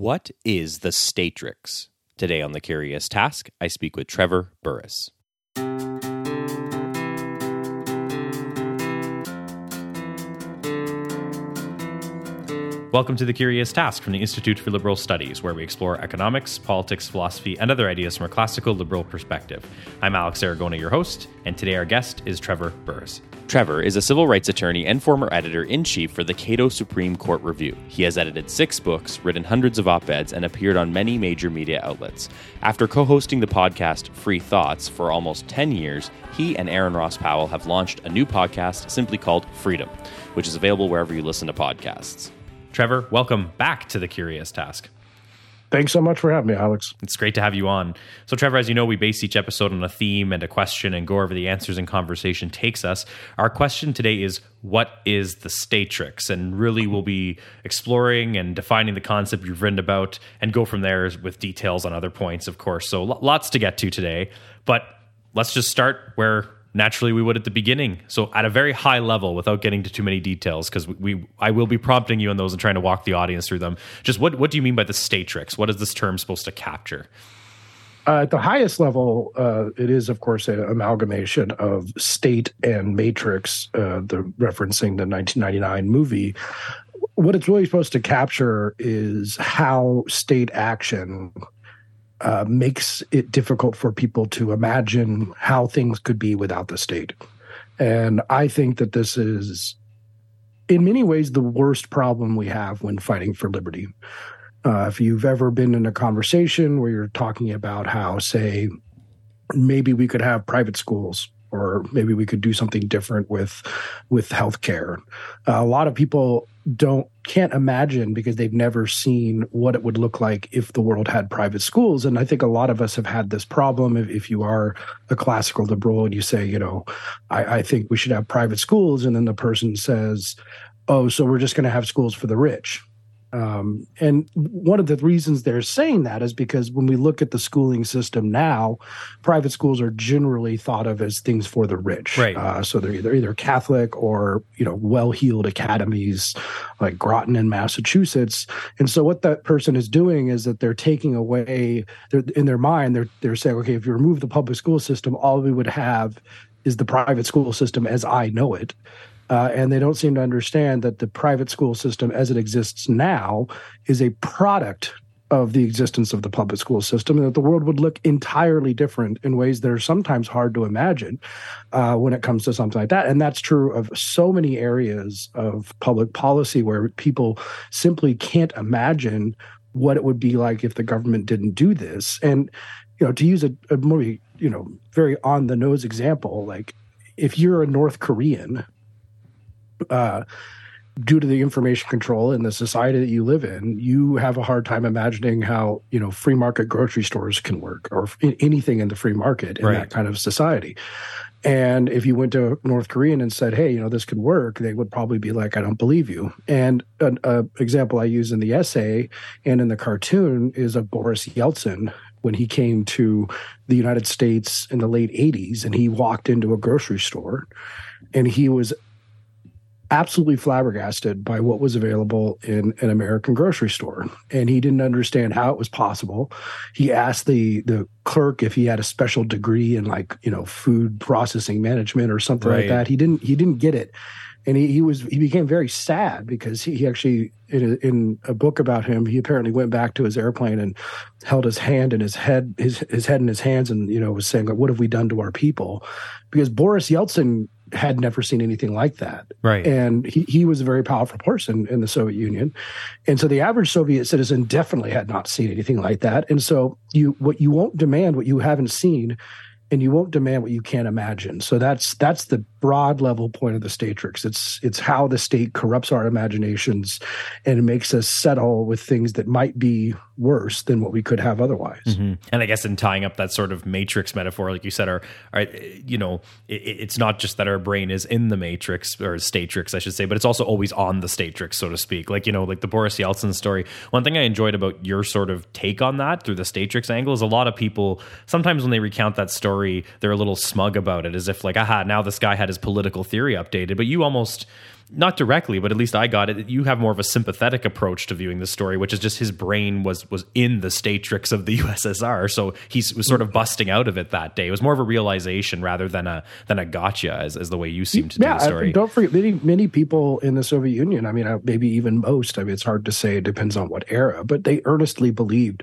What is the Statrix? Today on The Curious Task, I speak with Trevor Burrus. Welcome to The Curious Task from the Institute for Liberal Studies, where we explore economics, politics, philosophy, and other ideas from a classical liberal perspective. I'm Alex Aragona, your host, and today our guest is Trevor Burrus. Trevor is a civil rights attorney and former editor in chief for the Cato Supreme Court Review. He has edited six books, written hundreds of op eds, and appeared on many major media outlets. After co hosting the podcast Free Thoughts for almost 10 years, he and Aaron Ross Powell have launched a new podcast simply called Freedom, which is available wherever you listen to podcasts. Trevor, welcome back to the Curious Task. Thanks so much for having me, Alex. It's great to have you on. So, Trevor, as you know, we base each episode on a theme and a question and go over the answers and conversation takes us. Our question today is What is the Statrix? And really, we'll be exploring and defining the concept you've written about and go from there with details on other points, of course. So, lots to get to today. But let's just start where naturally we would at the beginning. So at a very high level, without getting to too many details, because we, we, I will be prompting you on those and trying to walk the audience through them. Just what what do you mean by the statrix? What is this term supposed to capture? Uh, at the highest level, uh, it is, of course, an amalgamation of state and matrix, uh, the referencing the 1999 movie. What it's really supposed to capture is how state action uh, makes it difficult for people to imagine how things could be without the state. And I think that this is, in many ways, the worst problem we have when fighting for liberty. Uh, if you've ever been in a conversation where you're talking about how, say, maybe we could have private schools or maybe we could do something different with with healthcare. Uh, a lot of people don't can't imagine because they've never seen what it would look like if the world had private schools. And i think a lot of us have had this problem. If, if you are a classical liberal and you say you know I, I think we should have private schools. And then the person says oh so we're just going to have schools for the rich um, and one of the reasons they're saying that is because when we look at the schooling system now, private schools are generally thought of as things for the rich. Right. Uh, so they're either either Catholic or you know well-heeled academies like Groton in Massachusetts. And so what that person is doing is that they're taking away they're, in their mind they're they're saying okay if you remove the public school system all we would have is the private school system as I know it. Uh, and they don't seem to understand that the private school system as it exists now is a product of the existence of the public school system and that the world would look entirely different in ways that are sometimes hard to imagine uh, when it comes to something like that. And that's true of so many areas of public policy where people simply can't imagine what it would be like if the government didn't do this. And, you know, to use a, a more, you know, very on the nose example, like if you're a North Korean uh, due to the information control in the society that you live in, you have a hard time imagining how you know free market grocery stores can work or anything in the free market in right. that kind of society. And if you went to North Korean and said, "Hey, you know, this could work," they would probably be like, "I don't believe you." And an example I use in the essay and in the cartoon is of Boris Yeltsin when he came to the United States in the late '80s, and he walked into a grocery store, and he was absolutely flabbergasted by what was available in an American grocery store. And he didn't understand how it was possible. He asked the the clerk if he had a special degree in like, you know, food processing management or something Right. like that. He didn't he didn't get it. And he, he was he became very sad because he, he actually in a, in a book about him he apparently went back to his airplane and held his hand in his head his his head in his hands and you know was saying like, what have we done to our people because Boris Yeltsin had never seen anything like that Right. and he, he was a very powerful person in the Soviet Union, and so the average Soviet citizen definitely had not seen anything like that. And so you what you won't demand what you haven't seen, and you won't demand what you can't imagine. So that's that's the broad level point of the statrix. It's it's how the state corrupts our imaginations, and it makes us settle with things that might be worse than what we could have otherwise. Mhm. And I guess in tying up that sort of matrix metaphor, like you said, our, our you know, it, it's not just that our brain is in the matrix or statrix, I should say, but it's also always on the statrix, so to speak. Like you know, like the Boris Yeltsin story. One thing I enjoyed about your sort of take on that through the statrix angle is a lot of people sometimes when they recount that story, they're a little smug about it, as if like, aha, now this guy had his political theory updated. But you almost not directly, but at least I got it. You have more of a sympathetic approach to viewing the story, which is just his brain was was in the statrix of the USSR, so he was sort of busting out of it that day. It was more of a realization rather than a than a gotcha, as, as the way you seem to yeah, do the story. don't forget many many people in the Soviet Union. I mean, uh, maybe even most. I mean, it's hard to say. It depends on what era, but they earnestly believed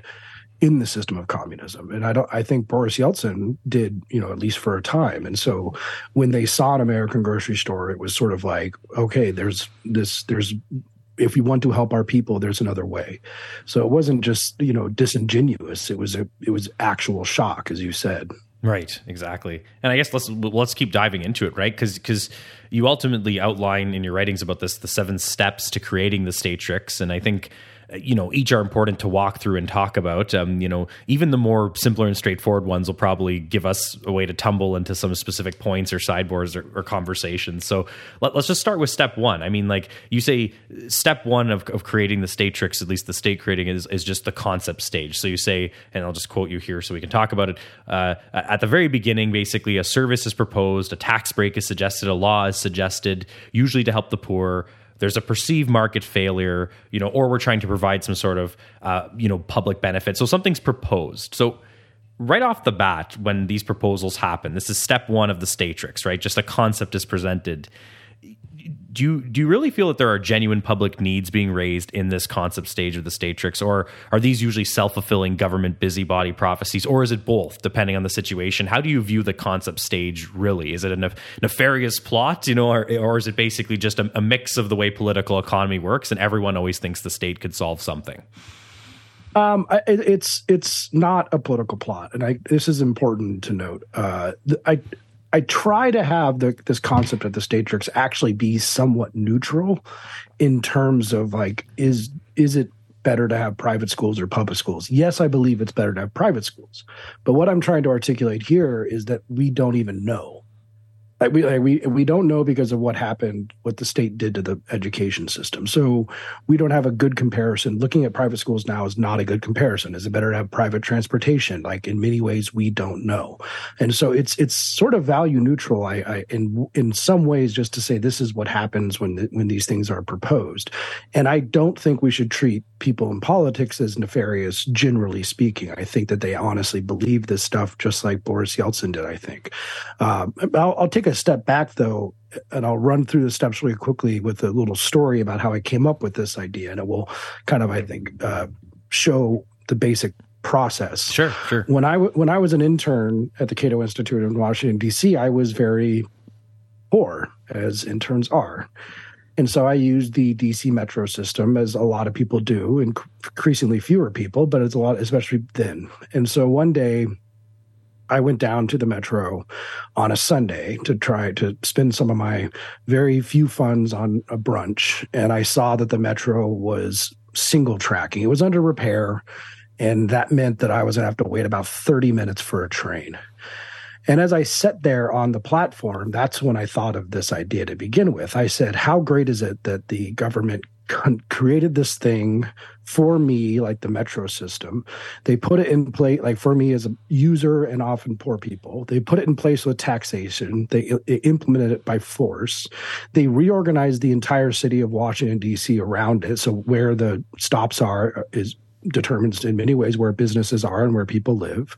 in the system of communism. And I don't I think Boris Yeltsin did, you know, at least for a time. And so when they saw an American grocery store, it was sort of like, okay, there's this there's if we want to help our people, there's another way. So it wasn't just, you know, disingenuous. It was a it was actual shock, as you said. Right, exactly. And I guess let's let's keep diving into it, right? Because because you ultimately outline in your writings about this the seven steps to creating the statrix, and I think you know each are important to walk through and talk about. Um, you know even the more simpler and straightforward ones will probably give us a way to tumble into some specific points or sideboards or, or conversations. So let, us just start with step one. I mean like you say step one of, of creating the statrix at least the state creating is, is just the concept stage. So you say and i'll just quote you here so we can talk about it uh, at the very beginning basically a service is proposed a tax break is suggested a law is suggested usually to help the poor there's a perceived market failure, you know, or we're trying to provide some sort of, uh, you know, public benefit. So something's proposed. So right off the bat, when these proposals happen, this is step one of the statrix, right? Just a concept is presented do you do you really feel that there are genuine public needs being raised in this concept stage of the statrix or are these usually self-fulfilling government busybody prophecies or is it both depending on the situation? How do you view the concept stage really? Is it a nef- nefarious plot you know or, or is it basically just a, a mix of the way political economy works and everyone always thinks the state could solve something? Um, it, it's it's not a political plot, and I this is important to note. Uh, I I try to have the, this concept of the statrix actually be somewhat neutral in terms of like is is it better to have private schools or public schools? Yes, I believe it's better to have private schools. But what I'm trying to articulate here is that we don't even know like we like we we don't know because of what happened what the state did to the education system. So we don't have a good comparison. Looking at private schools now is not a good comparison. Is it better to have private transportation? Like in many ways we don't know. And so it's it's sort of value neutral i, I in in some ways just to say this is what happens when the, when these things are proposed. And i don't think we should treat people in politics as nefarious generally speaking. I think that they honestly believe this stuff just like boris yeltsin did i think. Um, I'll, I'll take a step back though, and I'll run through the steps really quickly with a little story about how I came up with this idea, and it will kind of, I think, uh, show the basic process. Sure, sure. When I w- when I was an intern at the Cato Institute in Washington D.C., I was very poor, as interns are. And so I used the DC metro system as a lot of people do, increasingly fewer people, but it's a lot, especially then. And so one day I went down to the metro on a Sunday to try to spend some of my very few funds on a brunch. And I saw that the metro was single tracking, it was under repair. And that meant that I was going to have to wait about 30 minutes for a train. And as I sat there on the platform, that's when I thought of this idea to begin with. I said, How great is it that the government created this thing for me, like the metro system. They put it in place, like for me as a user and often poor people. They put it in place with taxation. They, implemented it by force. They reorganized the entire city of Washington D.C. around it. So where the stops are uh, is determines in many ways where businesses are and where people live.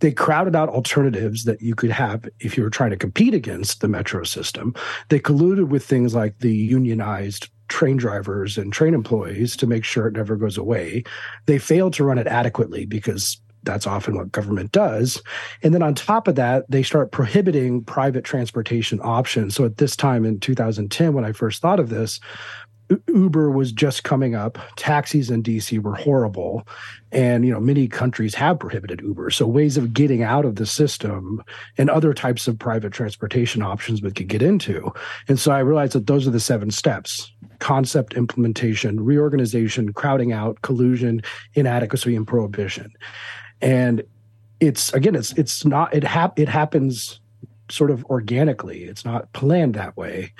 They crowded out alternatives that you could have if you were trying to compete against the metro system. They colluded with things like the unionized train drivers and train employees to make sure it never goes away. They failed to run it adequately because that's often what government does. And then on top of that, they start prohibiting private transportation options. So at this time in 2010, when I first thought of this, Uber was just coming up. Taxis in DC were horrible. And, you know, many countries have prohibited Uber. So ways of getting out of the system and other types of private transportation options we could get into. And so I realized that those are the seven steps concept implementation, reorganization, crowding out, collusion, inadequacy, and prohibition. And it's again, it's it's not it hap it happens sort of organically. It's not planned that way.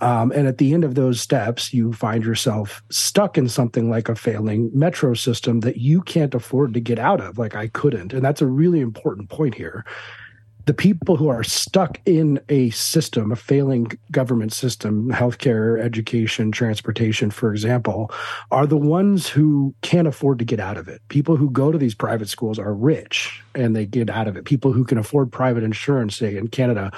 Um, and at the end of those steps, you find yourself stuck in something like a failing metro system that you can't afford to get out of, like I couldn't. And that's a really important point here. The people who are stuck in a system, a failing government system, healthcare, education, transportation, for example, are the ones who can't afford to get out of it. People who go to these private schools are rich and they get out of it. People who can afford private insurance, say in Canada,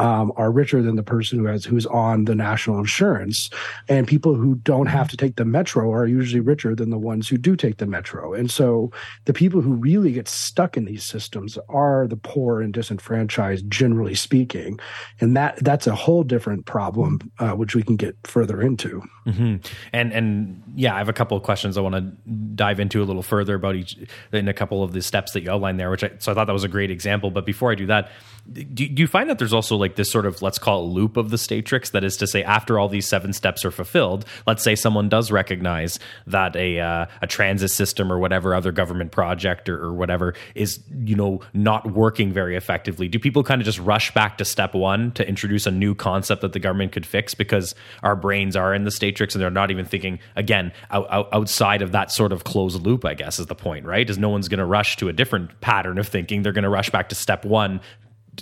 um, are richer than the person who has who's on the national insurance, and people who don't have to take the metro are usually richer than the ones who do take the metro. And so, the people who really get stuck in these systems are the poor and disenfranchised, generally speaking, and that that's a whole different problem, uh, which we can get further into. Mm-hmm. And and yeah, I have a couple of questions I want to dive into a little further about each in a couple of the steps that you outlined there. Which I, so I thought that was a great example. But before I do that, do, do you find that there's also like this sort of let's call it loop of the statrix? That is to say, after all these seven steps are fulfilled, let's say someone does recognize that a uh, a transit system or whatever other government project or, or whatever is you know not working very effectively. Do people kind of just rush back to step one to introduce a new concept that the government could fix because our brains are in the statrix and they're not even thinking again out, out, outside of that sort of closed loop? I guess is the point, right? Is no one's going to rush to a different pattern of thinking. They're going to rush back to step one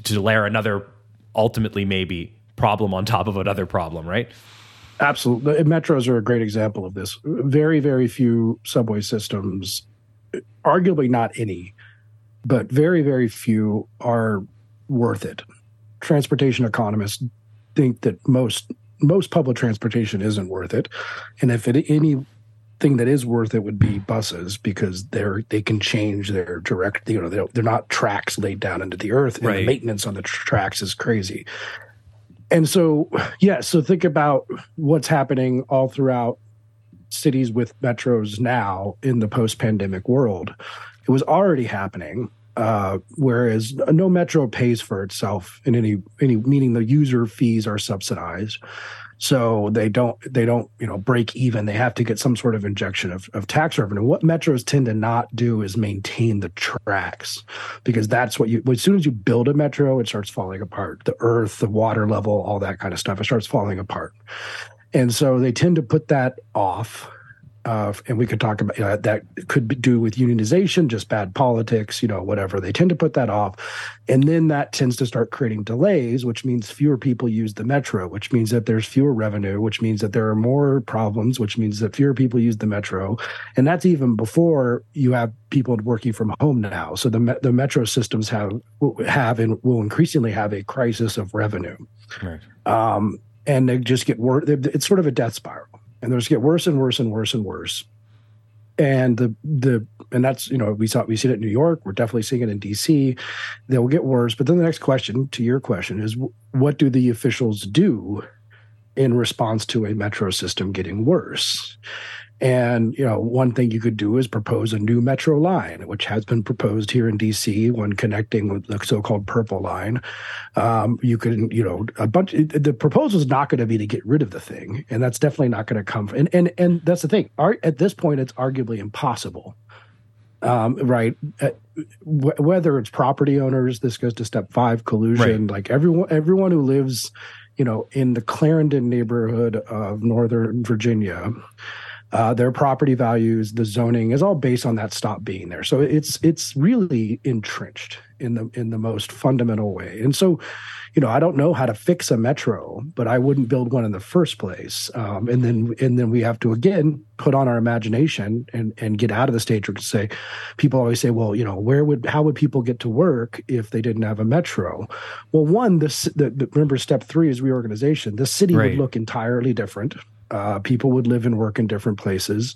to layer another ultimately maybe problem on top of another problem, right? Absolutely. Metros are a great example of this. Very, very few subway systems, arguably not any, but very, very few are worth it. Transportation economists think that most most public transportation isn't worth it, and if it, any thing that is worth it would be buses because they're they can change their direct you know they're, they're not tracks laid down into the earth and right. the maintenance on the tracks is crazy. And so yeah so think about what's happening all throughout cities with metros now in the post-pandemic world. It was already happening uh, whereas no metro pays for itself in any any meaning the user fees are subsidized so they don't they don't you know break even. They have to get some sort of injection of, of tax revenue. What metros tend to not do is maintain the tracks because that's what you as soon as you build a metro it starts falling apart. The earth the water level all that kind of stuff it starts falling apart. And so they tend to put that off uh, and we could talk about you know, that could be do with unionization, just bad politics, you know, whatever. They tend to put that off, and then that tends to start creating delays, which means fewer people use the metro, which means that there's fewer revenue, which means that there are more problems, which means that fewer people use the metro, and that's even before you have people working from home now. So the the metro systems have have and will increasingly have a crisis of revenue, right. um, and they just get worse. It's sort of a death spiral and just get worse and worse and worse and worse. And the the and that's you know we saw we see it in New York. We're definitely seeing it in D.C. They will get worse. But then the next question to your question is, what do the officials do in response to a metro system getting worse? And you know, one thing you could do is propose a new metro line, which has been proposed here in DC, one connecting with the so-called Purple Line. Um, you could, you know, a bunch. The proposal is not going to be to get rid of the thing, and that's definitely not going to come. And and and that's the thing. At this point, it's arguably impossible. Um, right. Uh, whether it's property owners, this goes to step five, collusion. Right. Like everyone, everyone who lives, you know, in the Clarendon neighborhood of Northern Virginia uh, their property values, the zoning is all based on that stop being there. So it's it's really entrenched in the in the most fundamental way. And so, you know, I don't know how to fix a metro, but I wouldn't build one in the first place. Um, and then and then we have to again put on our imagination and and get out of the stage to say, people always say, well, you know, where would how would people get to work if they didn't have a metro? Well, one, this the, the remember step three is reorganization. The city right. would look entirely different uh, people would live and work in different places.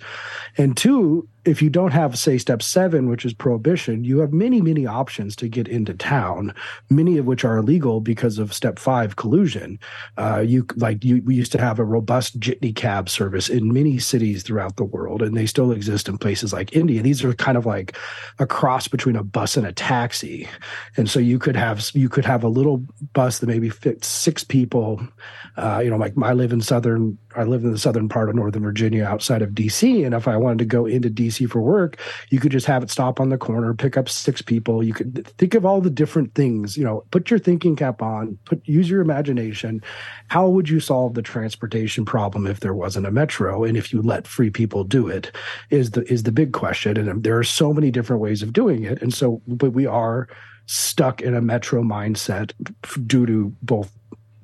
And two, if you don't have, say, step seven, which is prohibition, you have many, many options to get into town, many of which are illegal because of step five, collusion. Uh, you like you, we used to have a robust jitney cab service in many cities throughout the world, and they still exist in places like India. These are kind of like a cross between a bus and a taxi, and so you could have you could have a little bus that maybe fits six people. Uh, you know, like I live in southern, I live in the southern part of Northern Virginia, outside of DC, and if I wanted to go into DC DC for work, you could just have it stop on the corner, pick up six people. You could think of all the different things, you know, put your thinking cap on, put use your imagination. How would you solve the transportation problem if there wasn't a metro and if you let free people do it is the is the big question and there are so many different ways of doing it. And so but we are stuck in a metro mindset due to both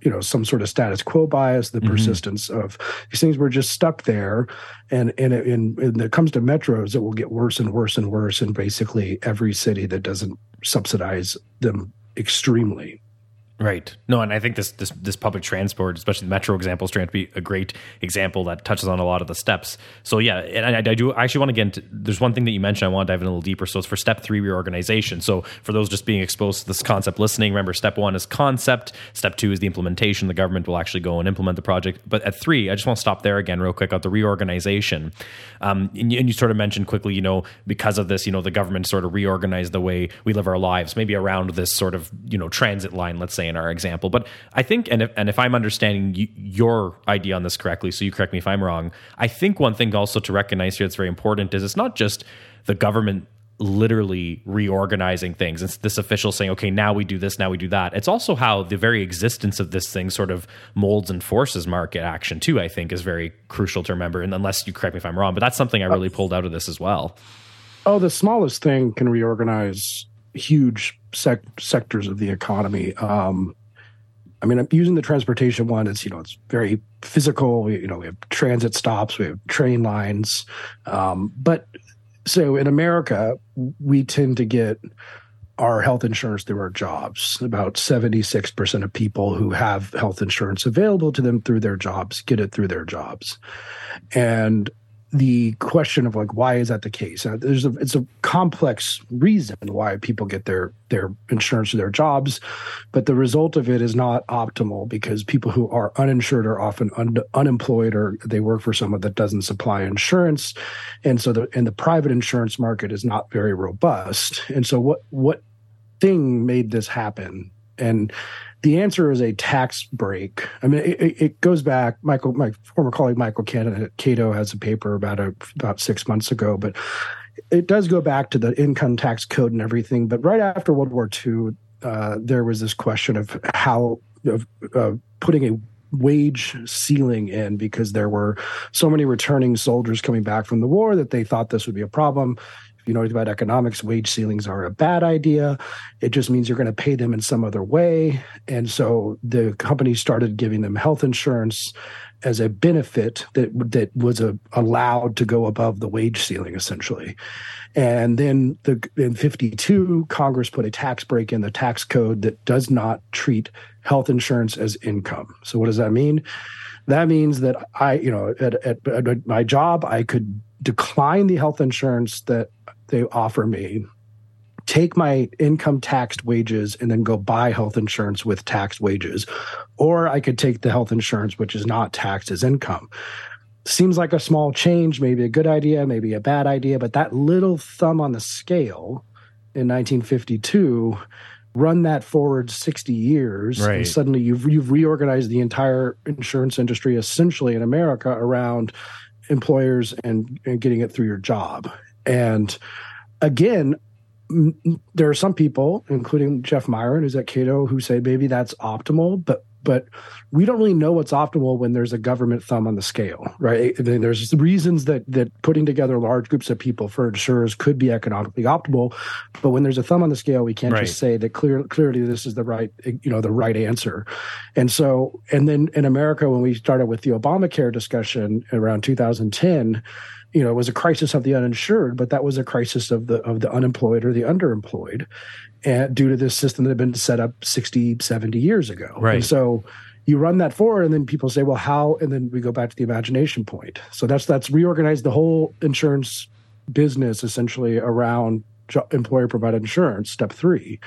you know some sort of status quo bias the mm-hmm. persistence of these things we're just stuck there and and, it, and when it comes to metros it will get worse and worse and worse in basically every city that doesn't subsidize them extremely Right. No, and I think this this this public transport, especially the metro example, is trying to be a great example that touches on a lot of the steps. So yeah, and I, I do I actually want to get into. There's one thing that you mentioned I want to dive in a little deeper. So it's for step three reorganization. So for those just being exposed to this concept, listening, remember step one is concept. Step two is the implementation. The government will actually go and implement the project. But at three, I just want to stop there again, real quick, at the reorganization. Um, and, you, and you sort of mentioned quickly, you know, because of this, you know, the government sort of reorganized the way we live our lives, maybe around this sort of you know transit line, let's say in our example. But I think, and if, and if I'm understanding you, your idea on this correctly, so you correct me if I'm wrong, I think one thing also to recognize here that's very important is it's not just the government literally reorganizing things. It's this official saying, okay, now we do this, now we do that. It's also how the very existence of this thing sort of molds and forces market action too, I think is very crucial to remember. And unless you correct me if I'm wrong, but that's something I really pulled out of this as well. Oh, the smallest thing can reorganize huge sec- sectors of the economy. Um, I mean, I'm using the transportation one. It's you know, it's very physical. We, you know, we have transit stops, we have train lines, um, but so in America, we tend to get our health insurance through our jobs. About 76% of people who have health insurance available to them through their jobs get it through their jobs. And the question of like why is that the case? Uh, there's a it's a complex reason why people get their their insurance to their jobs but the result of it is not optimal because people who are uninsured are often un- unemployed or they work for someone that doesn't supply insurance. And so the and the private insurance market is not very robust. And so what what thing made this happen and the answer is a tax break. I mean, it, it, goes back. Michael, my former colleague Michael Cannon has a paper about a, about six months ago, but it does go back to the income tax code and everything. But right after World War II, uh, there was this question of how of putting a wage ceiling in because there were so many returning soldiers coming back from the war that they thought this would be a problem you know about economics, wage ceilings are a bad idea. It just means you're going to pay them in some other way. And so the company started giving them health insurance as a benefit that that was a, allowed to go above the wage ceiling essentially. And then the in 52 Congress put a tax break in the tax code that does not treat health insurance as income. So what does that mean? That means that I, you know, at, at, at my job, I could decline the health insurance that they offer me. Take my income taxed wages and then go buy health insurance with taxed wages. Or i could take the health insurance which is not taxed as income. Seems like a small change maybe a good idea maybe a bad idea but that little thumb on the scale in 1952 run that forward 60 years right. and suddenly you've, you've reorganized the entire insurance industry essentially in america around employers and, and getting it through your job and again, there are some people, including Jeff Miron, who's at Cato, who say maybe that's optimal, but but we don't really know what's optimal when there's a government thumb on the scale, right? There's reasons that that putting together large groups of people for insurers could be economically optimal, but when there's a thumb on the scale, we can't right. just say that clear, clearly this is the right, you know, the right answer. And so, and then in America, when we started with the Obamacare discussion around 2010 you know, it was a crisis of the uninsured, but that was a crisis of the of the unemployed or the underemployed, and due to this system that had been set up 60, 70 years ago. Right. And so you run that forward, and then people say, well, how? And then we go back to the imagination point. So that's that's reorganized the whole insurance business essentially around employer provided insurance. Step three.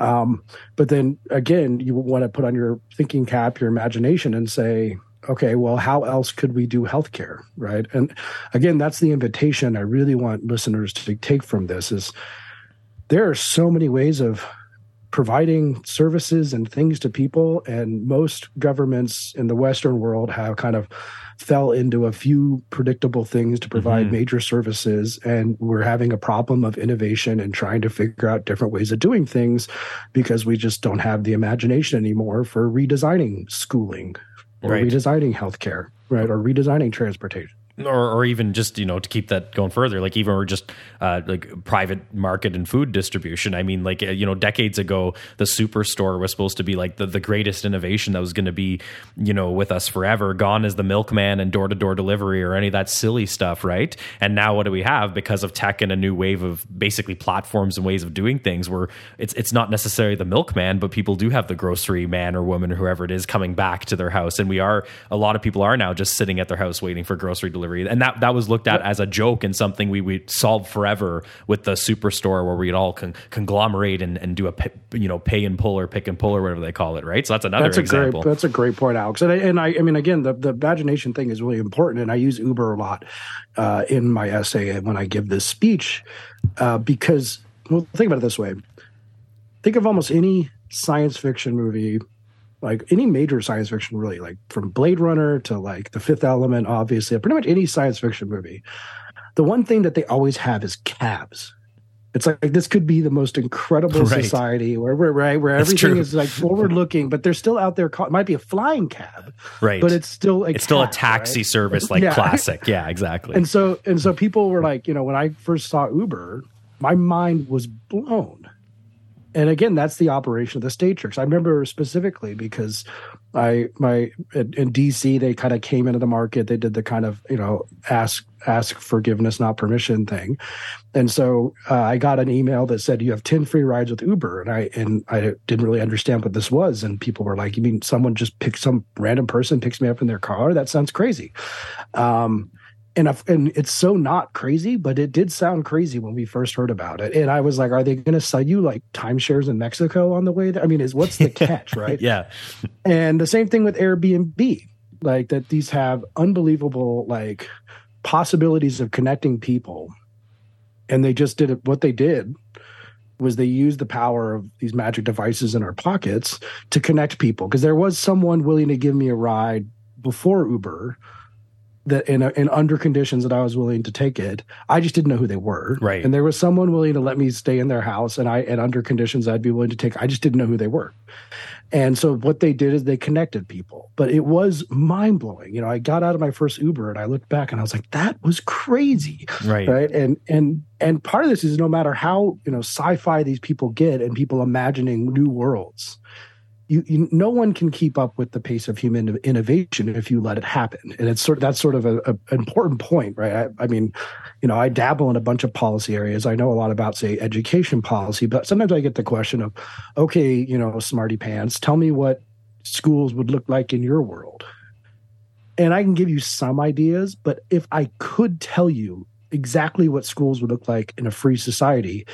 Um, but then again, you want to put on your thinking cap, your imagination, and say, okay, well, how else could we do healthcare, right? And again, that's the invitation I really want listeners to take from this is there are so many ways of providing services and things to people and most governments in the western world have kind of fell into a few predictable things to provide mm-hmm. major services and we're having a problem of innovation and trying to figure out different ways of doing things because we just don't have the imagination anymore for redesigning schooling or right. redesigning healthcare, right, or redesigning transportation. Or, or even just you know to keep that going further like even or just uh, like private market and food distribution. I mean like uh, you know decades ago the superstore was supposed to be like the, the greatest innovation that was going to be you know with us forever. Gone is the milkman and door-to-door delivery or any of that silly stuff right? And now what do we have? Because of tech and a new wave of basically platforms and ways of doing things where it's it's not necessarily the milkman but people do have the grocery man or woman or whoever it is coming back to their house. And we are a lot of people are now just sitting at their house waiting for grocery delivery and that that was looked at as a joke and something we would solve forever with the superstore where we'd all con- conglomerate and, and do a you know pay and pull or pick and pull or whatever they call it, right? So that's another that's a example. Great, that's a great point, Alex. And I, and I, I mean, again, the the imagination thing is really important, and I use Uber a lot uh, in my essay and when I give this speech uh, because well, think about it this way: think of almost any science fiction movie like any major science fiction really like from blade runner to like the fifth element obviously pretty much any science fiction movie the one thing that they always have is cabs it's like, like this could be the most incredible right. society where where right where everything is like forward looking but they're still out there it might be a flying cab right but it's still it's cab, still a taxi right? service like yeah. classic yeah exactly and so and so people were like you know when i first saw uber my mind was blown and again, that's the operation of the statrix. I remember specifically because I my in DC they kind of came into the market. They did the kind of you know ask ask forgiveness, not permission thing, and so uh, I got an email that said you have ten free rides with Uber, and I and I didn't really understand what this was, and people were like, "You mean someone just picks some random person picks me up in their car? That sounds crazy." Um, and and it's so not crazy, but it did sound crazy when we first heard about it. And I was like, are they going to sell you like timeshares in Mexico on the way there? I mean, is what's the catch, right? yeah. And the same thing with Airbnb, like that these have unbelievable like possibilities of connecting people. And they just did it. What they did was they used the power of these magic devices in our pockets to connect people. Because there was someone willing to give me a ride before Uber that in, a, in under conditions that I was willing to take it. I just didn't know who they were. Right. And there was someone willing to let me stay in their house and I and under conditions I'd be willing to take. I just didn't know who they were. And so what they did is they connected people. But it was mind blowing. You know, I got out of my first Uber and I looked back and I was like, that was crazy. Right. Right. And and and part of this is no matter how, you know, sci-fi these people get and people imagining new worlds you, you, no one can keep up with the pace of human innovation if you let it happen. And it's sort of that's sort of a, a important point right? I, I, mean you know i dabble in a bunch of policy areas. I know a lot about say education policy but sometimes i get the question of okay you know smarty pants tell me what schools would look like in your world. And i can give you some ideas but if i could tell you exactly what schools would look like in a free society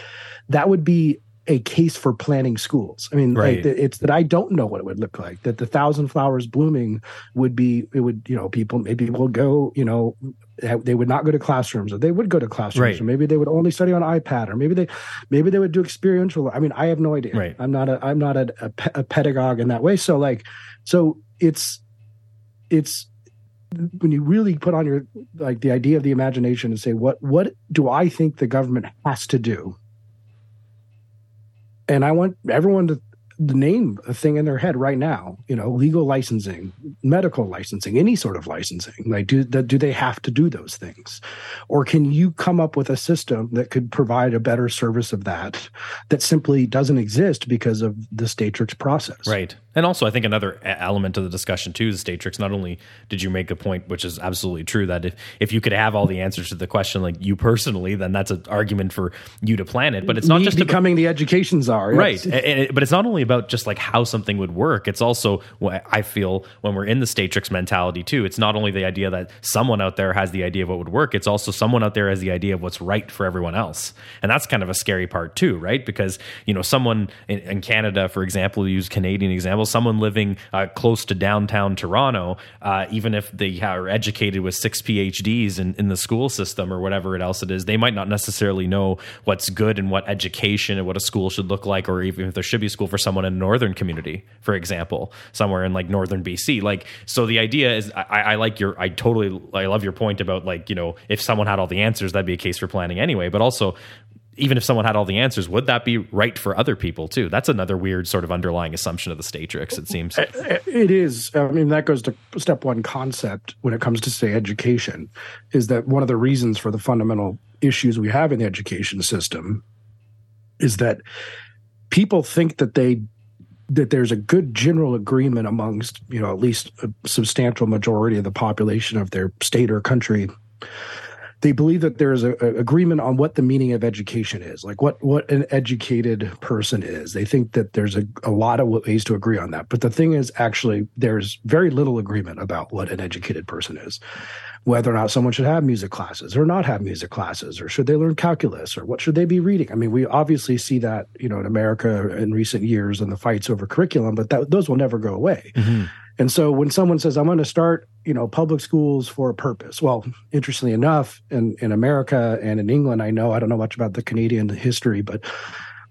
that would be a case for planning schools. I mean, right. like, it's that I don't know what it would look like. That the thousand flowers blooming would be, it would, you know, people maybe will go, you know, they would not go to classrooms, or they would go to classrooms, right. or maybe they would only study on iPad, or maybe they, maybe they would do experiential. I mean, I have no idea. Right. I'm not a, I'm not a, a, a pedagogue in that way. So like, so it's, it's when you really put on your like the idea of the imagination and say what what do i think the government has to do and I want everyone to name a thing in their head right now. You know, legal licensing, medical licensing, any sort of licensing. Like, do do they have to do those things, or can you come up with a system that could provide a better service of that that simply doesn't exist because of the statrix process? Right. And also, I think another element of the discussion too is Statrix. Not only did you make a point, which is absolutely true, that if, if you could have all the answers to the question, like you personally, then that's an argument for you to plan it. But it's not Me just becoming about, the education czar, right? And it, but it's not only about just like how something would work. It's also what I feel when we're in the Statrix mentality too. It's not only the idea that someone out there has the idea of what would work. It's also someone out there has the idea of what's right for everyone else, and that's kind of a scary part too, right? Because you know, someone in, in Canada, for example, use Canadian example, someone living uh, close to downtown Toronto, uh, even if they are educated with six PhDs in, in the school system or whatever it else it is, they might not necessarily know what's good and what education and what a school should look like, or even if there should be a school for someone in a northern community, for example, somewhere in like northern BC. Like, so the idea is, I, I like your, I totally, I love your point about like, you know, if someone had all the answers, that'd be a case for planning anyway. But also, even if someone had all the answers, would that be right for other people too? That's another weird sort of underlying assumption of the Statrix, it seems. It is. I mean, that goes to step one concept when it comes to, say, education, is that one of the reasons for the fundamental issues we have in the education system is that people think that they that there's a good general agreement amongst you know at least a substantial majority of the population of their state or country they believe that there is a, a, agreement on what the meaning of education is, like what what an educated person is. They think that there's a, a lot of ways to agree on that. But the thing is, actually, there's very little agreement about what an educated person is, whether or not someone should have music classes or not have music classes, or should they learn calculus, or what should they be reading. I mean, we obviously see that you know in America in recent years and the fights over curriculum, but that, those will never go away. Mm-hmm. And so when someone says, I'm going to start, you know, public schools for a purpose, well, interestingly enough, in, in America and in England, I know, I don't know much about the Canadian history, but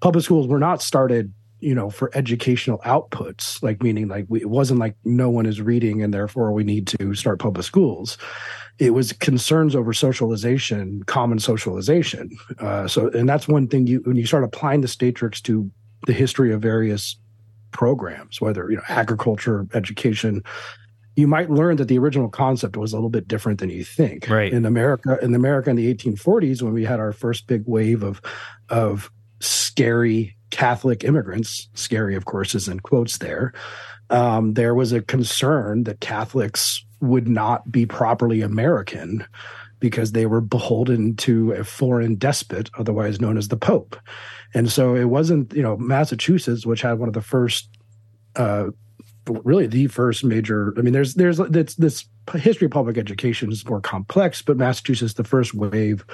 public schools were not started, you know, for educational outputs, like meaning like we, it wasn't like no one is reading and therefore we need to start public schools. It was concerns over socialization, common socialization. Uh, so, and that's one thing you, when you start applying the Statrix to the history of various programs, whether you know agriculture, education, you might learn that the original concept was a little bit different than you think. Right. In America, in America in the 1840s, when we had our first big wave of of scary Catholic immigrants, scary, of course, is in quotes there. Um, there was a concern that Catholics would not be properly American because they were beholden to a foreign despot, otherwise known as the Pope. And so it wasn't, you know, Massachusetts, which had one of the first, uh, really the first major. I mean, there's there's this, this history of public education is more complex, but Massachusetts, the first wave,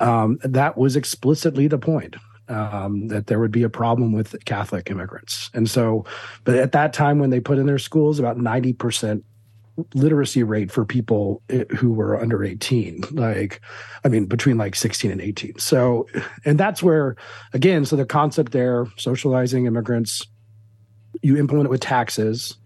um, that was explicitly the point. Um, that there would be a problem with Catholic immigrants. And so, but at that time when they put in their schools, about 90% literacy rate for people eh, who were under 18 like i mean between like 16 and 18 so and that's where again so the concept there socializing immigrants you implement it with taxes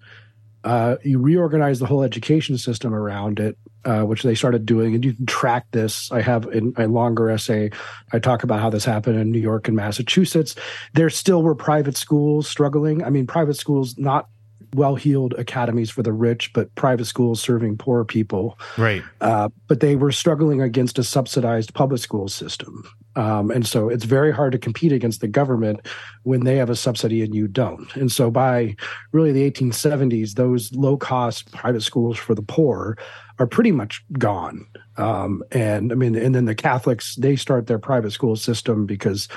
uh, you reorganize the whole education system around it uh, which they started doing and you can track this i have in a longer essay i talk about how this happened in new york and massachusetts there still were private schools struggling i mean private schools not well heeled academies for the rich, but private schools serving poor people. Right. Uh, but they were struggling against a subsidized public school system. Um, and so it's very hard to compete against the government when they have a subsidy and you don't. And so by really the 1870s, those low cost private schools for the poor are pretty much gone. Um, and I mean, and then the Catholics, they start their private school system because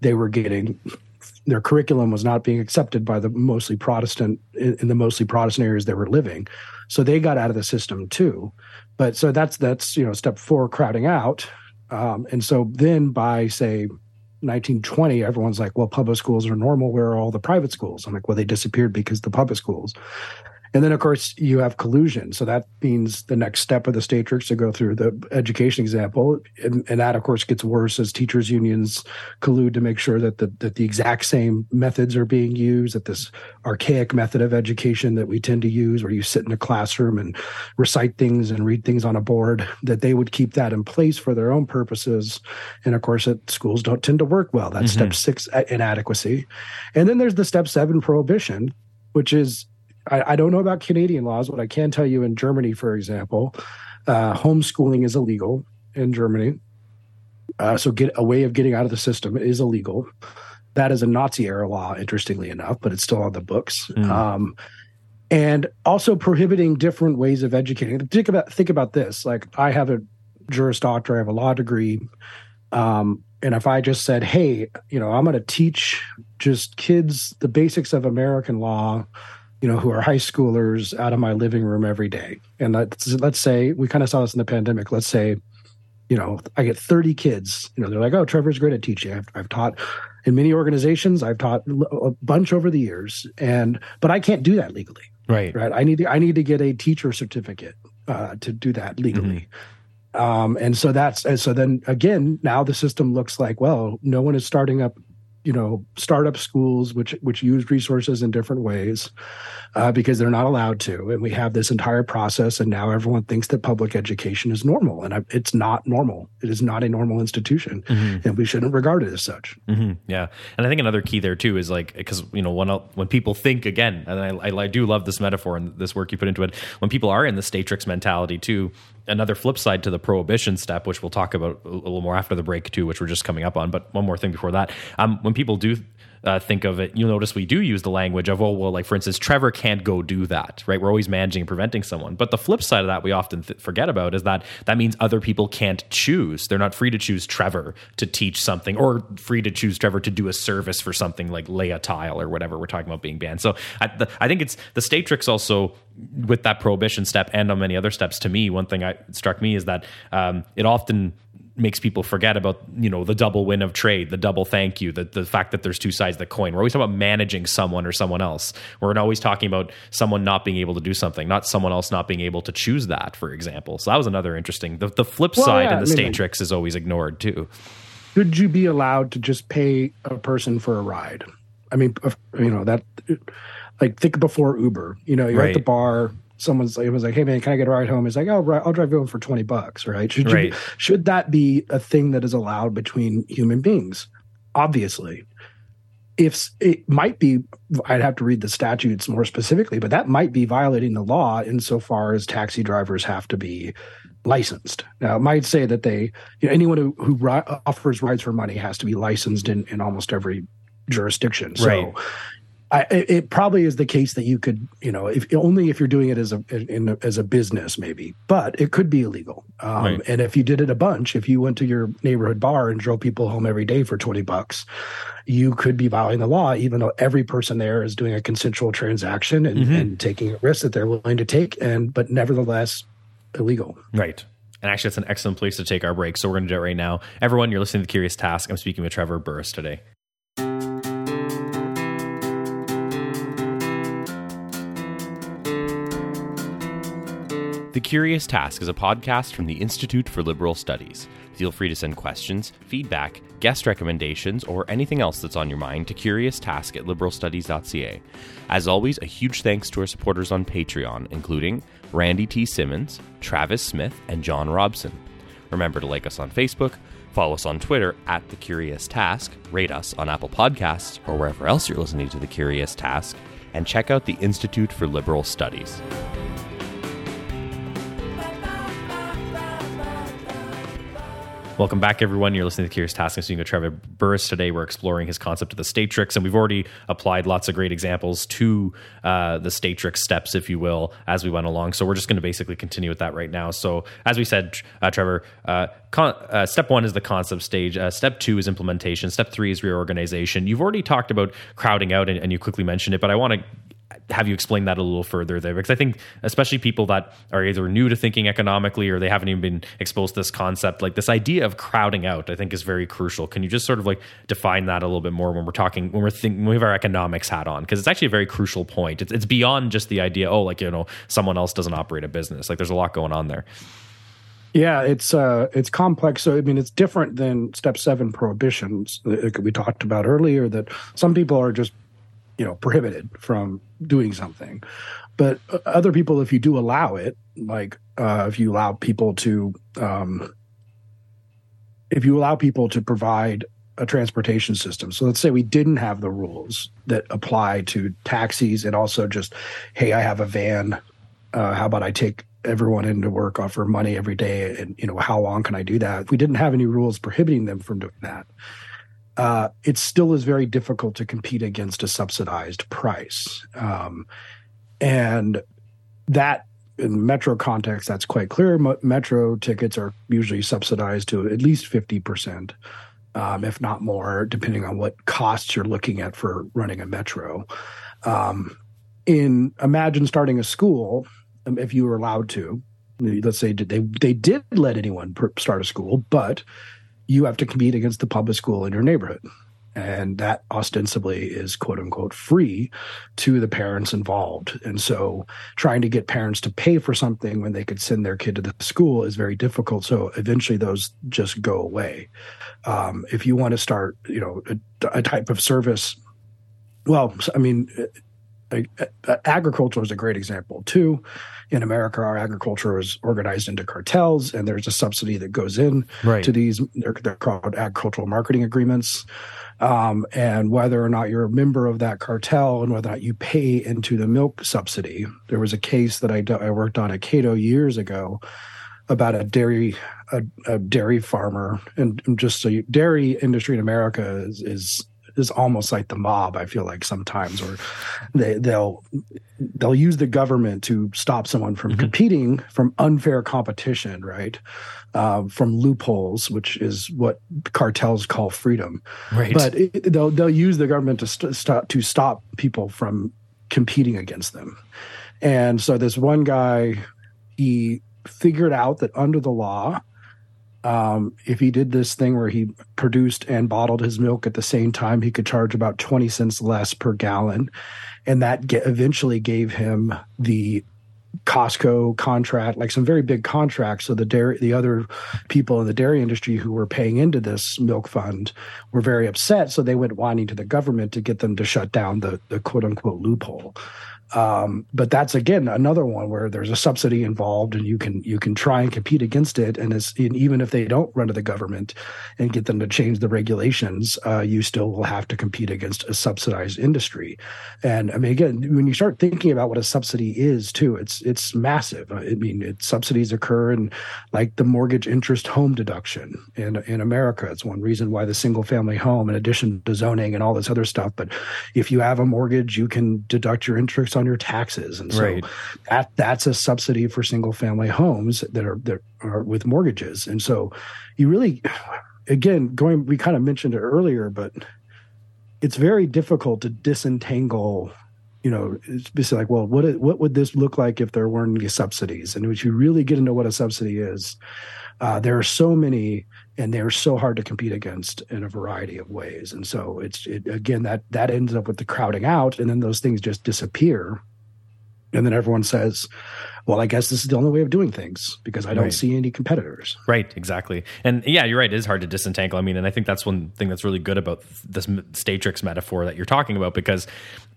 they were getting their curriculum was not being accepted by the mostly Protestant in, in, the mostly Protestant areas they were living. So they got out of the system too. But so that's that's you know step four, crowding out. Um, and so then by say 1920, everyone's like, well, public schools are normal. Where are all the private schools? I'm like, well, they disappeared because the public schools. And then, of course, you have collusion. So that means the next step of the Statrix to go through the education example. And, and, that, of course, gets worse as teachers' unions collude to make sure that the, that the exact same methods are being used, that this archaic method of education that we tend to use, where you sit in a classroom and recite things and read things on a board, that they would keep that in place for their own purposes. And, of course, that schools don't tend to work well. That's mm-hmm. step six, inadequacy. And then there's the step seven, prohibition, which is I, I, don't know about Canadian laws, but I can tell you in Germany, for example, uh, homeschooling is illegal in Germany. Uh, so get a way of getting out of the system is illegal. That is a Nazi era law, interestingly enough, but it's still on the books. Mm. Um, and also prohibiting different ways of educating. Think about think about this. Like I have a Juris Doctor, I have a law degree. Um, and if I just said, "Hey, you know, I'm going to teach just kids the basics of American law," you know, who are high schoolers out of my living room every day. And let's, let's say we kind of saw this in the pandemic. Let's say, you know, I get 30 kids, you know, they're like, oh, Trevor's great at teaching. I've, I've taught in many organizations. I've taught a bunch over the years and, but I can't do that legally. Right. Right. I need to, I need to get a teacher certificate uh, to do that legally. Mm-hmm. Um, and so that's, and so then again, now the system looks like, well, no one is starting up you know startup schools which which use resources in different ways uh, because they're not allowed to and we have this entire process and now everyone thinks that public education is normal and I, it's not normal it is not a normal institution mm-hmm. and we shouldn't regard it as such mm-hmm. yeah and i think another key there too is like because you know when when people think again and I, I, I do love this metaphor and this work you put into it when people are in the statrix mentality too another flip side to the prohibition step, which we'll talk about a little more after the break too, which we're just coming up on. But one more thing before that, um, when people do uh, think of it, you'll notice we do use the language of, oh, well, like for instance, Trevor can't go do that, right? We're always managing and preventing someone. But the flip side of that we often th- forget about is that that means other people can't choose. They're not free to choose Trevor to teach something or free to choose Trevor to do a service for something like lay a tile or whatever we're talking about being banned. So I, the, I think it's the statrix also with that prohibition step and on many other steps to me, one thing I struck me is that um, it often makes people forget about you know the double win of trade, the double thank you, the the fact that there's two sides of the coin. We're always talking about managing someone or someone else. We're always talking about someone not being able to do something, not someone else not being able to choose that, for example. So that was another interesting. The, the flip well, side yeah, in the I mean, Statrix is always ignored too. Should you be allowed to just pay a person for a ride? I mean, you know that. Like think before Uber. You know, you're right. at the bar someone's it was like, "Hey man, can I get a ride home?" He's like, "Oh, I'll drive you home for twenty bucks." Right? Should right. You, should that be a thing that is allowed between human beings? Obviously, if it might be, I'd have to read the statutes more specifically, but that might be violating the law insofar as taxi drivers have to be licensed. Now, it might say that they, you know, anyone who, who ri- offers rides for money has to be licensed in, in almost every jurisdiction. So, right. I, it probably is the case that you could, you know, if only if you're doing it as a, in, as a business, maybe, but it could be illegal. Um, right. And if you did it a bunch, if you went to your neighborhood bar and drove people home every day for 20 bucks, you could be violating the law, even though every person there is doing a consensual transaction and, mm-hmm. and taking a risk that they're willing to take. And, but nevertheless, illegal. Right. And actually, that's an excellent place to take our break. So we're going to do it right now. Everyone, you're listening to the Curious Task. I'm speaking with Trevor Burrus today. Curious Task is a podcast from the Institute for Liberal Studies. Feel free to send questions, feedback, guest recommendations, or anything else that's on your mind to curioustask at liberalstudies.ca. As always, a huge thanks to our supporters on Patreon, including Randy T. Simmons, Travis Smith, and John Robson. Remember to like us on Facebook, follow us on Twitter at The Curious Task, rate us on Apple Podcasts or wherever else you're listening to The Curious Task, and check out the Institute for Liberal Studies. Welcome back, everyone. You're listening to Curious Task. I'm speaking with Trevor Burrus. Today, we're exploring his concept of the Statrix, and we've already applied lots of great examples to uh, the Statrix steps, if you will, as we went along. So we're just going to basically continue with that right now. So, as we said, uh, Trevor, uh, con- uh, step one is the concept stage. Uh, step two is implementation. Step three is reorganization. You've already talked about crowding out, and, and you quickly mentioned it, but I want to have you explain that a little further there because I think especially people that are either new to thinking economically or they haven't even been exposed to this concept like this idea of crowding out I think is very crucial. Can you just sort of like define that a little bit more when we're talking when we're thinking we have our economics hat on because it's actually a very crucial point. It's it's beyond just the idea oh like you know someone else doesn't operate a business. Like there's a lot going on there. Yeah, it's uh, it's complex. So I mean, it's different than step seven prohibitions that we talked about earlier. That some people are just you know prohibited from doing something. But other people if you do allow it like uh, if you allow people to um, if you allow people to provide a transportation system so let's say we didn't have the rules that apply to taxis and also just hey i have a van uh, how about i take everyone into work offer money every day? And you know how long can i do that? If we didn't have any rules prohibiting them from doing that uh, it still is very difficult to compete against a subsidized price. Um, and that in metro context, that's quite clear. Metro tickets are usually subsidized to at least 50%, um, if not more, depending on what costs you're looking at for running a metro. Um, in imagine starting a school, um, if you were allowed to, let's say they, they did let anyone start a school, but you have to compete against the public school in your neighborhood. and that ostensibly is quote unquote free to the parents involved. And so trying to get parents to pay for something when they could send their kid to the school is very difficult. So eventually those just go away. Um, if you want to start, you know, a, a type of service, well, I mean, agriculture is a great example too. In America, our agriculture is organized into cartels, and there's a subsidy that goes in right. to these. They're, they're, called agricultural marketing agreements. Um, and whether or not you're a member of that cartel and whether or not you pay into the milk subsidy. There was a case that I, I worked on at Cato years ago about a dairy a, a dairy farmer, and just so you, dairy industry in America is, is is almost like the mob. I feel like sometimes, or they they'll they'll use the government to stop someone from mm-hmm. competing from unfair competition, right? Uh, from loopholes, which is what cartels call freedom. Right. But it, they'll they'll use the government to st- stop to stop people from competing against them. And so this one guy, he figured out that under the law, um, if he did this thing where he produced and bottled his milk at the same time, he could charge about 20 cents less per gallon. And that eventually gave him the Costco contract, like some very big contracts. So the dairy, the other people in the dairy industry who were paying into this milk fund were very upset. So they went whining to the government to get them to shut down the, the quote unquote loophole. Um, but that's again another one where there's a subsidy involved, and you can you can try and compete against it. And, and even if they don't run to the government and get them to change the regulations, uh, you still will have to compete against a subsidized industry. And I mean, again, when you start thinking about what a subsidy is, too, it's it's massive. I mean, it, subsidies occur in like the mortgage interest home deduction in in America. It's one reason why the single family home, in addition to zoning and all this other stuff, but if you have a mortgage, you can deduct your interest on on your taxes, and so right. that that's a subsidy for single family homes that are that are with mortgages, and so you really, again, going we kind of mentioned it earlier, but it's very difficult to disentangle you know, it's basically like, well, what what would this look like if there weren't any subsidies? And if you really get into what a subsidy is, uh, there are so many, and they're so hard to compete against in a variety of ways. And so it's it, again that that ends up with the crowding out, and then those things just disappear, and then everyone says, well, I guess this is the only way of doing things because I don't right. see any competitors. Right, exactly. And yeah, you're right. It is hard to disentangle. I mean, and I think that's one thing that's really good about this Statrix metaphor that you're talking about because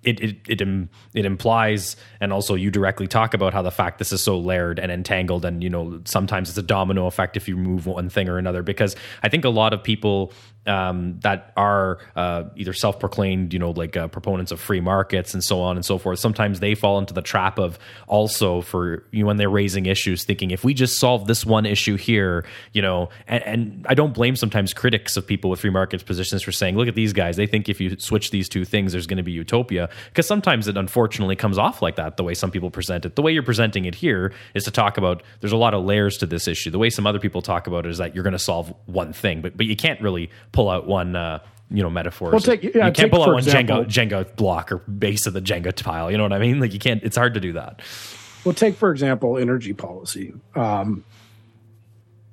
it it it, it implies and also you directly talk about how the fact this is so layered and entangled and you know sometimes it's a domino effect if you move one thing or another because I think a lot of people um, that are uh, either self-proclaimed, you know, like uh, proponents of free markets and so on and so forth. Sometimes they fall into the trap of also for you know, when they're raising issues, thinking if we just solve this one issue here, you know, and, and I don't blame sometimes critics of people with free markets positions for saying, look at these guys, they think if you switch these two things, there's going to be utopia, because sometimes it unfortunately comes off like that. The way some people present it, the way you're presenting it here is to talk about there's a lot of layers to this issue. The way some other people talk about it is that you're going to solve one thing, but but you can't really pull out one uh, you know metaphors. Well, take, yeah, you can't pull out one example, Jenga Jenga block or base of the Jenga tile. You know what I mean? Like you can't. It's hard to do that. Well, take for example energy policy. Um,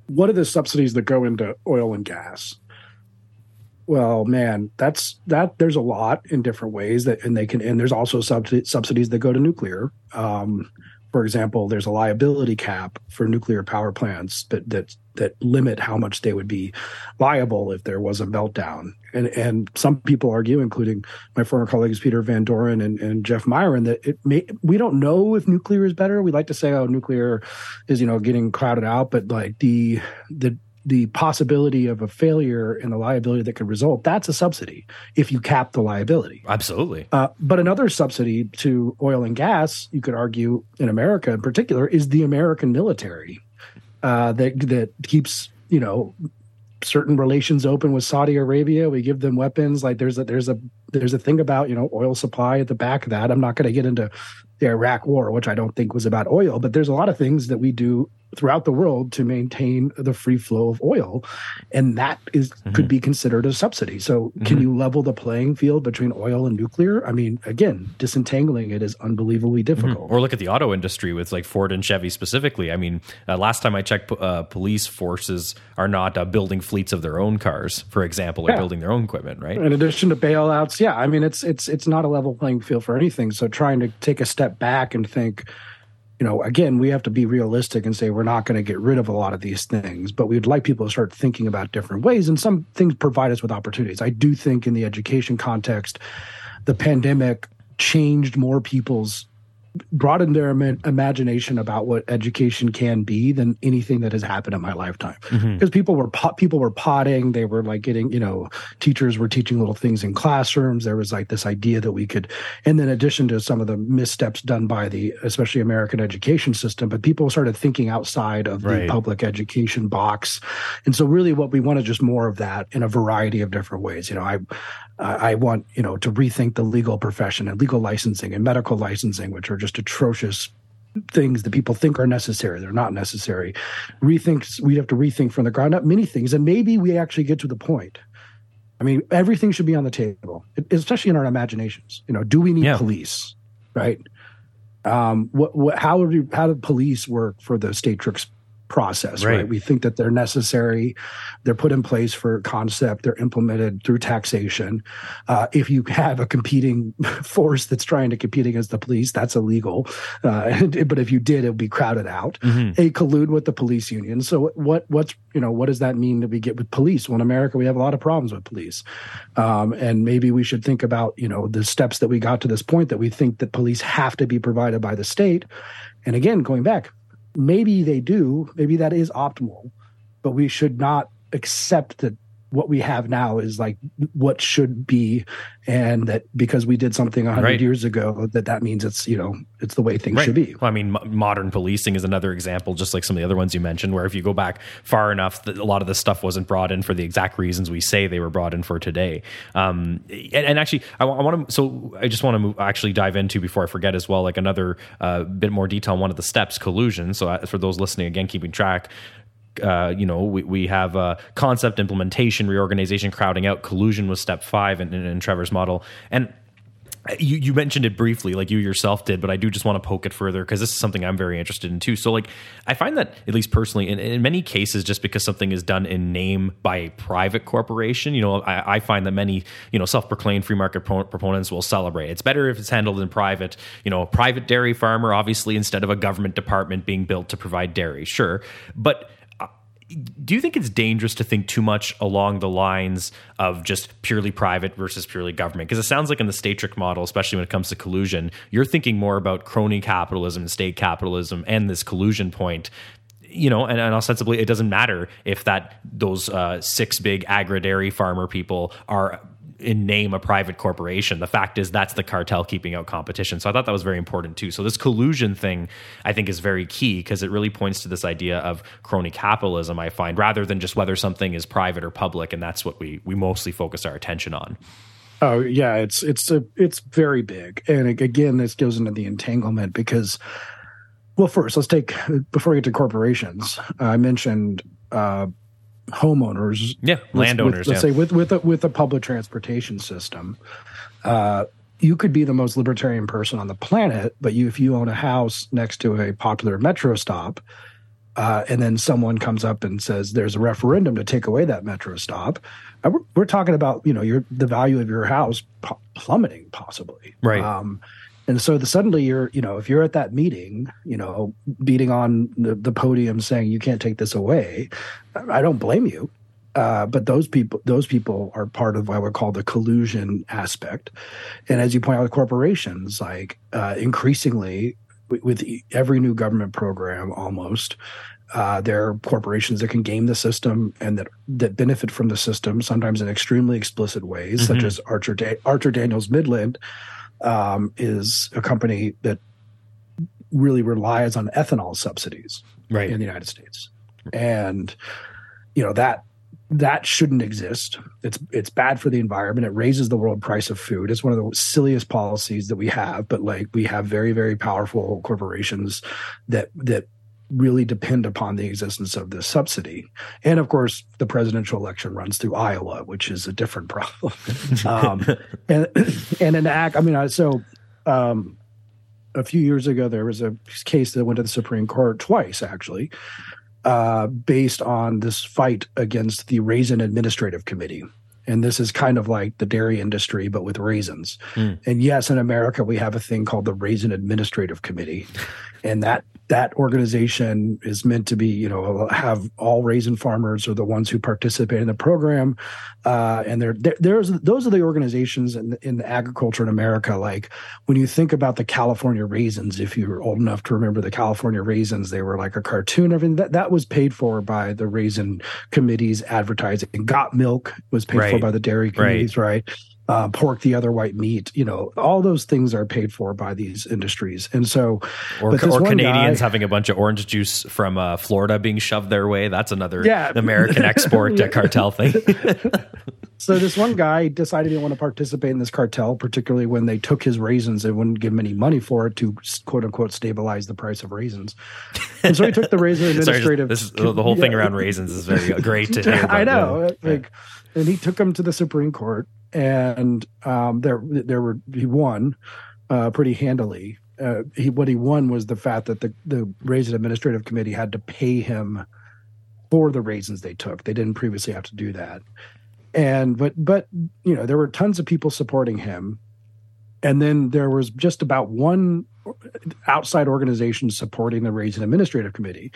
what are the subsidies that go into oil and gas? Well, man, that's that. There's a lot in different ways that, and they can, and there's also subsidies that go to nuclear. Um, for example, there's a liability cap for nuclear power plants that that that limit how much they would be liable if there was a meltdown. And and some people argue, including my former colleagues Peter Van Doren and, and Jeff Miron that it may we don't know if nuclear is better. We like to say, oh, nuclear is you know getting crowded out, but like the the the possibility of a failure and the liability that could result, that's a subsidy if you cap the liability. Absolutely. Uh, but another subsidy to oil and gas, you could argue in America in particular, is the American military uh, that that keeps you know certain relations open with Saudi Arabia. We give them weapons. Like there's a there's a there's a thing about you know oil supply at the back of that. I'm not going to get into the Iraq War, which I don't think was about oil, but there's a lot of things that we do throughout the world to maintain the free flow of oil and that is, mm-hmm. could be considered a subsidy so mm-hmm. can you level the playing field between oil and nuclear i mean again disentangling it is unbelievably mm-hmm. difficult mm-hmm. or look at the auto industry with like ford and chevy specifically i mean uh, last time i checked uh, police forces are not uh, building fleets of their own cars for example or yeah. building their own equipment right in addition to bailouts yeah i mean it's it's it's not a level playing field for anything so trying to take a step back and think you know, again, we have to be realistic and say we're not going to get rid of a lot of these things, but we'd like people to start thinking about different ways. And some things provide us with opportunities. I do think in the education context, the pandemic changed more people's broadened their Im- imagination about what education can be than anything that has happened in my lifetime. Because mm-hmm. people were people were potting, they were like getting, you know, teachers were teaching little things in classrooms. There was like this idea that we could, and then in addition to some of the missteps done by the, especially American education system, but people started thinking outside of right. the public education box. And so, really, what we want is just more of that in a variety of different ways. You know, I I want you know to rethink the legal profession and legal licensing and medical licensing, which are just atrocious things that people think are necessary. They're not necessary. Rethink. We have to rethink from the ground up many things, and maybe we actually get to the point. I mean, everything should be on the table, especially in our imaginations. You know, do we need yeah. police? Right? Um, what, what, how do how do police work for the Statrix process, right. right. We think that they're necessary. They're put in place for concept. They're implemented through taxation. Uh, if you have a competing force that's trying to compete against the police, that's illegal. Uh, but if you did, it would be crowded out. Mm-hmm. They collude with the police union. So what what's you know what does that mean that we get with police? Well, in America, we have a lot of problems with police, um, and maybe we should think about you know the steps that we got to this point that we think that police have to be provided by the state. And again, going back, maybe they do. Maybe that is optimal but we should not accept that what we have now is like what should be and that because we did something 100 right. years ago that that means it's you know it's the way things right. should be well, i mean m- modern policing is another example just like some of the other ones you mentioned where if you go back far enough a lot of this stuff wasn't brought in for the exact reasons we say they were brought in for today um, and, and, actually i, I want to so i just want to actually dive into before i forget as well like another uh, bit more detail on one of the steps collusion so uh, for those listening again keeping track uh, you know, we, we have concept implementation, reorganization, crowding out, collusion was step five in, in, in Trevor's model. And you, you mentioned it briefly, like you yourself did, but I do just want to poke it further because this is something I'm very interested in too. So, like, I find that at least personally, in, in many cases, just because something is done in name by a private corporation, you know, I, I find that many, you know, self-proclaimed free market pro- proponents will celebrate. It's better if it's handled in private. You know, a private dairy farmer, obviously, instead of a government department being built to provide dairy, sure, but do you think it's dangerous to think too much along the lines of just purely private versus purely government? Because it sounds like in the Statrix model, especially when it comes to collusion, you're thinking more about crony capitalism and state capitalism and this collusion point you know, and, and ostensibly, it doesn't matter if that those uh, six big agri dairy farmer people are in name a private corporation. The fact is that's the cartel keeping out competition. So I thought that was very important too. So this collusion thing I think is very key because it really points to this idea of crony capitalism I find rather than just whether something is private or public and that's what we we mostly focus our attention on. Oh yeah, it's it's a it's very big. And again this goes into the entanglement because well first let's take before we get to corporations. I mentioned uh, homeowners, yeah, landowners. With, let's yeah. say with with a, with a public transportation system, uh, you could be the most libertarian person on the planet, but you if you own a house next to a popular metro stop, uh, and then someone comes up and says there's a referendum to take away that metro stop, uh, we're, we're talking about you know your the value of your house plummeting possibly, right? Um, and so the, suddenly you're, you know, if you're at that meeting, you know, beating on the, the podium saying you can't take this away, I don't blame you. Uh, but those people, those people are part of what I would call the collusion aspect. And as you point out, with corporations, like uh, increasingly with every new government program, almost uh, there are corporations that can game the system and that that benefit from the system, sometimes in extremely explicit ways, mm-hmm. such as Archer da- Archer Daniels Midland, um, is a company that really relies on ethanol subsidies right. in the United States, and you know that that shouldn't exist. It's it's bad for the environment. It raises the world price of food. It's one of the silliest policies that we have. But like we have very very powerful corporations that that really depend upon the existence of this subsidy. And of course, the presidential election runs through Iowa, which is a different problem. um, and and an act. I mean, so um, a few years ago, there was a case that went to the Supreme Court twice, actually, uh, based on this fight against the Raisin Administrative Committee. And this is kind of like the dairy industry, but with raisins. Mm. And yes, in America, we have a thing called the Raisin Administrative Committee. And that that organization is meant to be, you know, have all raisin farmers are the ones who participate in the program, uh, and there, there's those are the organizations in, in agriculture in America. Like when you think about the California raisins, if you're old enough to remember the California raisins, they were like a cartoon. Everything that that was paid for by the raisin committees advertising. Got milk was paid right. for by the dairy committees, right? right? uh, pork, the other white meat. You know, all those things are paid for by these industries, and so or, or Canadians guy, having a bunch of orange juice from uh, Florida being shoved their way. That's another yeah. American export yeah. cartel thing. so this one guy decided he didn't want to participate in this cartel, particularly when they took his raisins and wouldn't give him any money for it to quote unquote stabilize the price of raisins. And so he took the raisin administrative. Sorry, this, the whole thing around raisins is very great to hear. I know, like, and he took him to the Supreme Court and um, there there were he won uh, pretty handily. Uh, he what he won was the fact that the the Raisin Administrative Committee had to pay him for the raisins they took. They didn't previously have to do that, and but but you know there were tons of people supporting him, and then there was just about one outside organization supporting the Raisin Administrative Committee,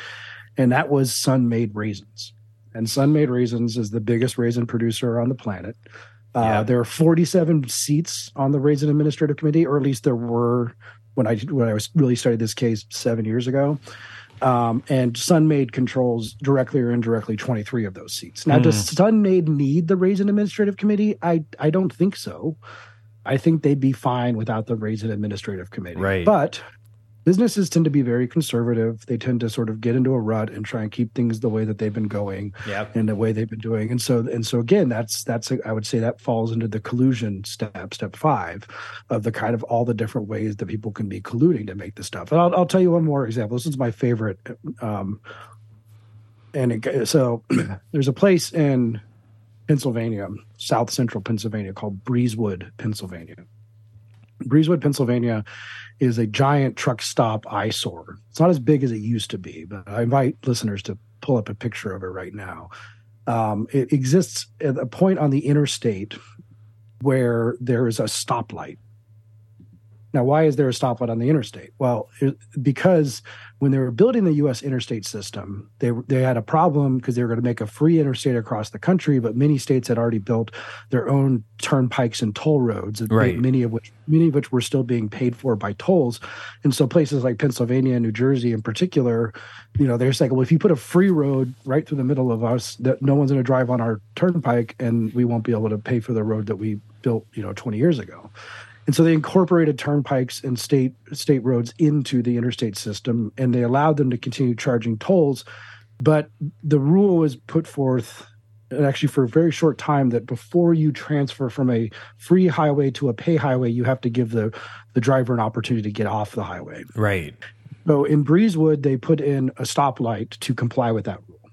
and that was Sun-Maid Raisins. And Sun-Maid Raisins is the biggest raisin producer on the planet. Uh, yeah. There are 47 seats on the Raisin Administrative Committee, or at least there were when I when I was really studied this case seven years ago. Um, and Sun-Maid controls directly or indirectly 23 of those seats. Now, mm. does Sun-Maid need the Raisin Administrative Committee? I I don't think so. I think they'd be fine without the Raisin Administrative Committee. Right. But businesses tend to be very conservative. They tend to sort of get into a rut and try and keep things the way that they've been going yep. and the way they've been doing. And so, and so again, that's, that's, a, I would say that falls into the collusion step, step five of the kind of all the different ways that people can be colluding to make this stuff. And I'll, I'll tell you one more example. This is my favorite. Um, and it, so there's a place in Pennsylvania, South Central Pennsylvania called Breezewood, Pennsylvania. Breezewood, Pennsylvania is a giant truck stop eyesore. It's not as big as it used to be, but I invite listeners to pull up a picture of it right now. Um, it exists at a point on the interstate where there is a stoplight. Now, why is there a stoplight on the interstate? Well, it, because when they were building the U.S. interstate system, they they had a problem because they were going to make a free interstate across the country, but many states had already built their own turnpikes and toll roads, right. many of which many of which were still being paid for by tolls. And so places like Pennsylvania and New Jersey, in particular, you know, they're saying, well, if you put a free road right through the middle of us, that no one's going to drive on our turnpike, and we won't be able to pay for the road that we built, you know, 20 years ago. And so they incorporated turnpikes and state state roads into the interstate system, and they allowed them to continue charging tolls. But the rule was put forth, and actually for a very short time, that before you transfer from a free highway to a pay highway, you have to give the the driver an opportunity to get off the highway. Right. So in Breezewood, they put in a stoplight to comply with that rule.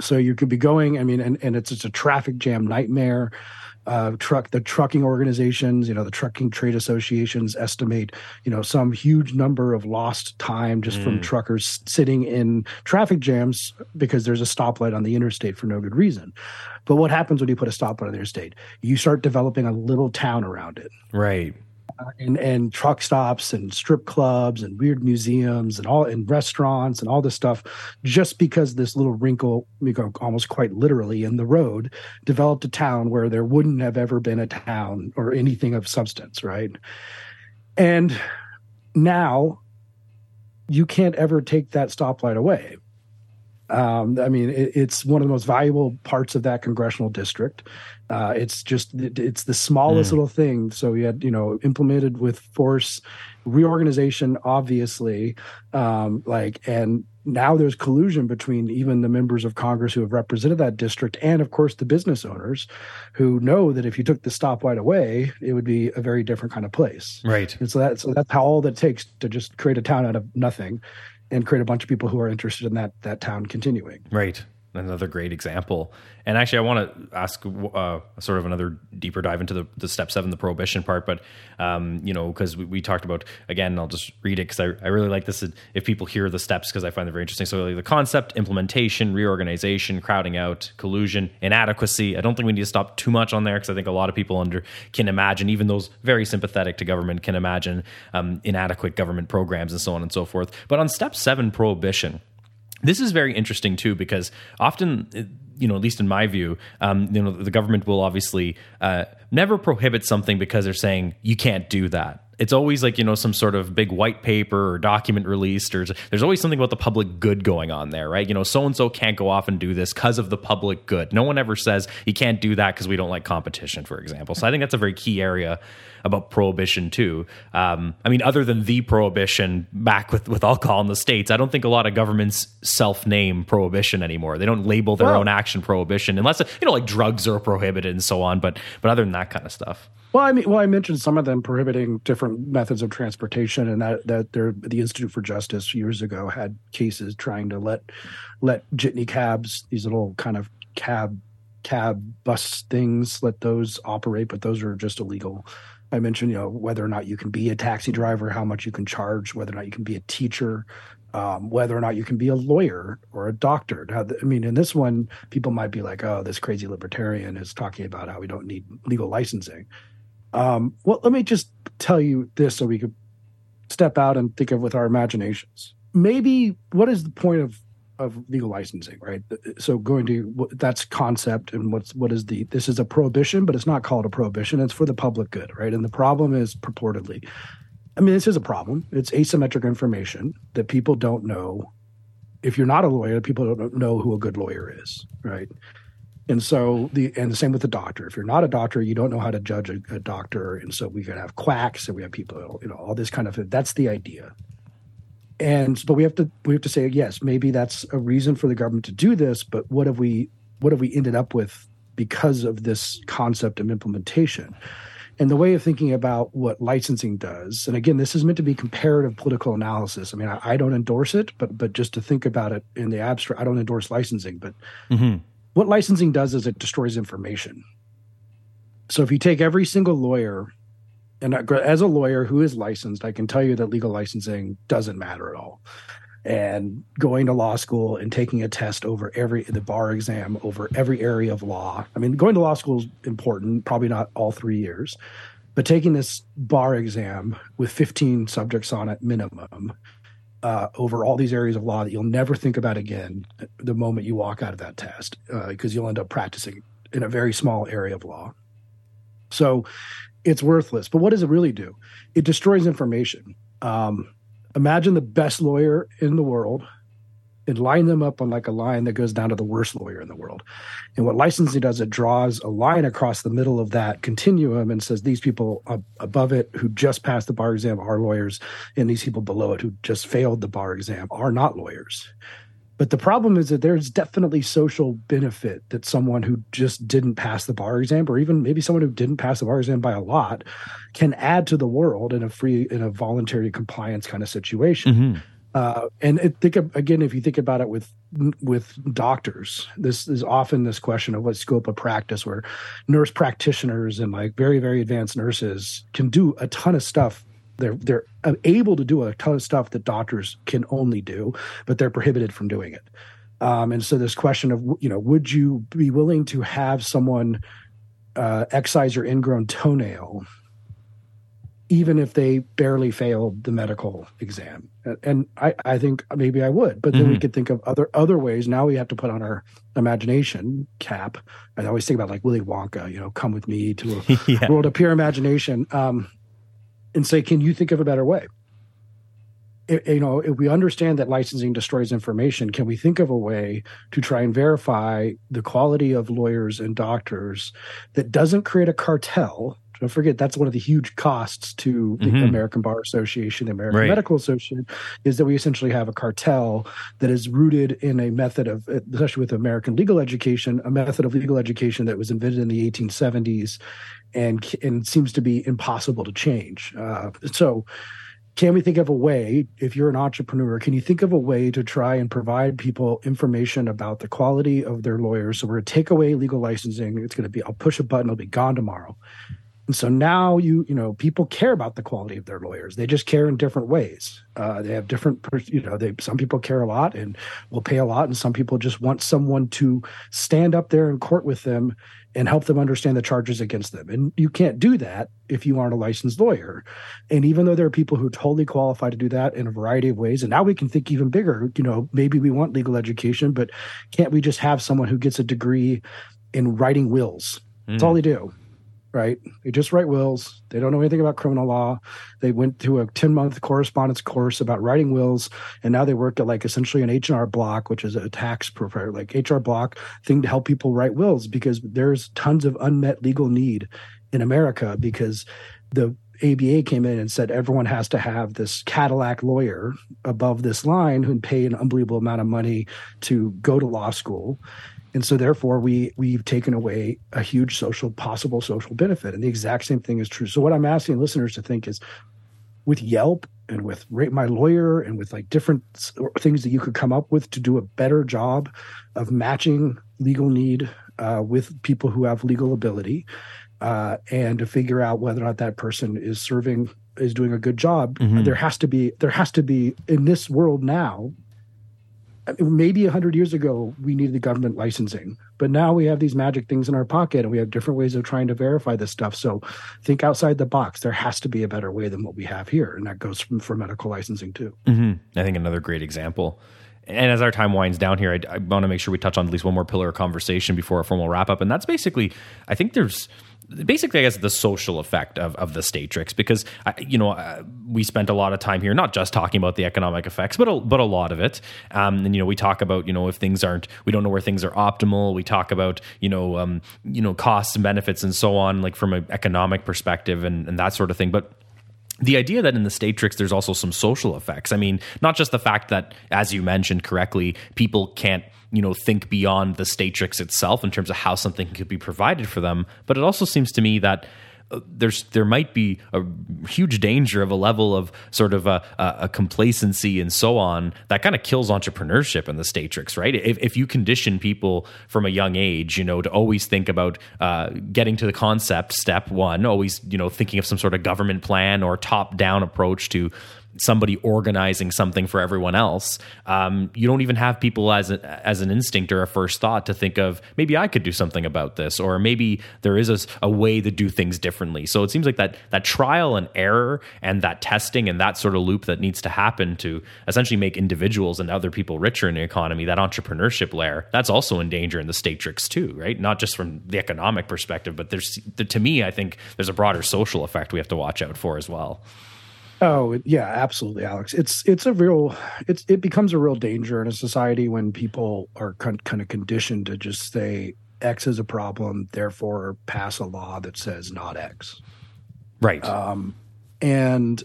So you could be going. I mean, and, and it's just a traffic jam nightmare uh, truck the trucking organizations you know the trucking trade associations estimate you know some huge number of lost time just mm. from truckers sitting in traffic jams because there's a stoplight on the interstate for no good reason. But what happens when you put a stoplight on the interstate? You start developing a little town around it. Right and and truck stops and strip clubs and weird museums and all and restaurants and all this stuff just because this little wrinkle we go almost quite literally in the road developed a town where there wouldn't have ever been a town or anything of substance right and now you can't ever take that stoplight away um, I mean, it, it's one of the most valuable parts of that congressional district. Uh, it's just it, it's the smallest mm. little thing. So we had you know implemented with force reorganization, obviously, um, like and now there's collusion between even the members of Congress who have represented that district and, of course, the business owners who know that if you took the stoplight away, it would be a very different kind of place. Right. And so, that, so that's how all that takes to just create a town out of nothing and create a bunch of people who are interested in that that town continuing. Right another great example. And actually, I want to ask uh, sort of another deeper dive into the, the step seven, the prohibition part. But um, you know, because we, we, talked about again, I'll just read it because I, I really like this. If people hear the steps, because I find them very interesting. So like the concept, implementation, reorganization, crowding out, collusion, inadequacy. I don't think we need to stop too much on there because I think a lot of people under can imagine, even those very sympathetic to government can imagine um, inadequate government programs and so on and so forth. But on step seven, prohibition this is very interesting too because often you know at least in my view um, you know the government will obviously uh, never prohibit something because they're saying you can't do that it's always like you know some sort of big white paper or document released or there's always something about the public good going on there right? You know so and so can't go off and do this because of the public good. No one ever says you can't do that because we don't like competition for example. So i think that's a very key area about prohibition too. Um, i mean other than the prohibition back with with alcohol in the states i don't think a lot of governments self-name prohibition anymore. They don't label their well, own action prohibition unless you know like drugs are prohibited and so on but but other than that kind of stuff. Well, I mean, well, I mentioned some of them prohibiting different methods of transportation, and that that the Institute for Justice years ago had cases trying to let let jitney cabs, these little kind of cab cab bus things, let those operate, but those are just illegal. I mentioned, you know, whether or not you can be a taxi driver, how much you can charge, whether or not you can be a teacher, um, whether or not you can be a lawyer or a doctor. Now, I mean, in this one, people might be like, "Oh, this crazy libertarian is talking about how we don't need legal licensing." Um, well, let me just tell you this so we could step out and think of with our imaginations. Maybe what is the point of of legal licensing, right? So going to that's concept and what's what is the this is a prohibition, but it's not called a prohibition. It's for the public good, right? And the problem is purportedly, I mean, this is a problem. It's asymmetric information that people don't know. If you're not a lawyer, people don't know who a good lawyer is, right? And so the and the same with the doctor. If you're not a doctor, you don't know how to judge a, a doctor. And so we could have quacks and we have people, you know, all this kind of that's the idea. And but we have to we have to say yes, maybe that's a reason for the government to do this, but what have we what have we ended up with because of this concept of implementation? And the way of thinking about what licensing does, and again, this is meant to be comparative political analysis. I mean, I, I don't endorse it, but but just to think about it in the abstract, I don't endorse licensing, but mm-hmm what licensing does is it destroys information. So if you take every single lawyer, and as a lawyer who is licensed, I can tell you that legal licensing doesn't matter at all. And going to law school and taking a test over every the bar exam over every area of law. I mean, going to law school is important, probably not all three years, but taking this bar exam with 15 subjects on it minimum uh, over all these areas of law that you'll never think about again the moment you walk out of that test, because uh, you'll end up practicing in a very small area of law. So it's worthless. But what does it really do? It destroys information. Um, imagine the best lawyer in the world and line them up on like a line that goes down to the worst lawyer in the world. And what licensing does, it draws a line across the middle of that continuum and says these people above it who just passed the bar exam are lawyers, and these people below it who just failed the bar exam are not lawyers. But the problem is that there's definitely social benefit that someone who just didn't pass the bar exam, or even maybe someone who didn't pass the bar exam by a lot, can add to the world in a free, in a voluntary compliance kind of situation. Mm-hmm. Uh, and it, think of, again, if you think about it with with doctors, this is often this question of what scope of practice, where nurse practitioners and like very very advanced nurses can do a ton of stuff. They're they're able to do a ton of stuff that doctors can only do, but they're prohibited from doing it. Um, and so this question of you know, would you be willing to have someone uh, excise your ingrown toenail even if they barely failed the medical exam. And I, I think maybe I would, but then mm-hmm. we could think of other other ways. Now we have to put on our imagination cap. I always think about like Willy Wonka, you know, come with me to a yeah. world of pure imagination, um, and say, can you think of a better way? It, you know, if we understand that licensing destroys information, can we think of a way to try and verify the quality of lawyers and doctors that doesn't create a cartel Don't forget that's one of the huge costs to the mm-hmm. American Bar Association, the American right. Medical Association, is that we essentially have a cartel that is rooted in a method of, especially with American legal education, a method of legal education that was invented in the 1870s and and seems to be impossible to change. Uh, so can we think of a way if you're an entrepreneur can you think of a way to try and provide people information about the quality of their lawyers so we're going to take away legal licensing it's going to be i'll push a button it'll be gone tomorrow and so now you you know people care about the quality of their lawyers they just care in different ways uh, they have different you know they some people care a lot and will pay a lot and some people just want someone to stand up there in court with them and help them understand the charges against them. And you can't do that if you aren't a licensed lawyer. And even though there are people who are totally qualified to do that in a variety of ways, and now we can think even bigger, you know, maybe we want legal education, but can't we just have someone who gets a degree in writing wills? That's all hmm. they do right? They just write wills. They don't know anything about criminal law. They went to a 10 month correspondence course about writing wills. And now they work at like essentially an H&R block, which is a tax preparer, like HR block thing to help people write wills because there's tons of unmet legal need in America because the ABA came in and said everyone has to have this Cadillac lawyer above this line who pay an unbelievable amount of money to go to law school and so therefore we we've taken away a huge social possible social benefit and the exact same thing is true so what i'm asking listeners to think is with yelp and with rate my lawyer and with like different things that you could come up with to do a better job of matching legal need uh, with people who have legal ability uh, and to figure out whether or not that person is serving is doing a good job mm-hmm. there has to be there has to be in this world now maybe 100 years ago we needed the government licensing but now we have these magic things in our pocket and we have different ways of trying to verify this stuff. So think outside the box. There has to be a better way than what we have here. And that goes from, for medical licensing too. Mm-hmm. i think another great example. And as our time winds down here, I, I want to make sure we touch on at least one more pillar of conversation before a formal wrap up. And that's basically, I think there's basically, I guess, the social effect of, of the Statrix, because you know uh, we spent a lot of time here, not just talking about the economic effects, but a, but a lot of it. Um, and you know, we talk about you know if things aren't, we don't know where things are optimal. We talk about you know um, you know costs and benefits and so on, like from an economic perspective and, and that sort of thing. But the idea that in the Statrix there's also some social effects. I mean, not just the fact that, as you mentioned correctly, people can't you know think beyond the Statrix itself in terms of how something could be provided for them, but it also seems to me that there's there might be a huge danger of a level of sort of a, a complacency and so on that kind of kills entrepreneurship in the Statrix, right? If, if you condition people from a young age, you know, to always think about uh, getting to the concept, step one, always you know thinking of some sort of government plan or top down approach to somebody organizing something for everyone else. Um, you don't even have people as a, as an instinct or a first thought to think of maybe I could do something about this, or maybe there is a, a, way to do things differently. So it seems like that that trial and error and that testing and that sort of loop that needs to happen to essentially make individuals and other people richer in the economy. That entrepreneurship layer that's also in danger in the Statrix too, right? Not just from the economic perspective, but there's to me, I think there's a broader social effect we have to watch out for as well. Oh yeah, absolutely, Alex. It's it's a real it's it becomes a real danger in a society when people are con- kind of conditioned to just say X is a problem, therefore pass a law that says not X. Right. Um, and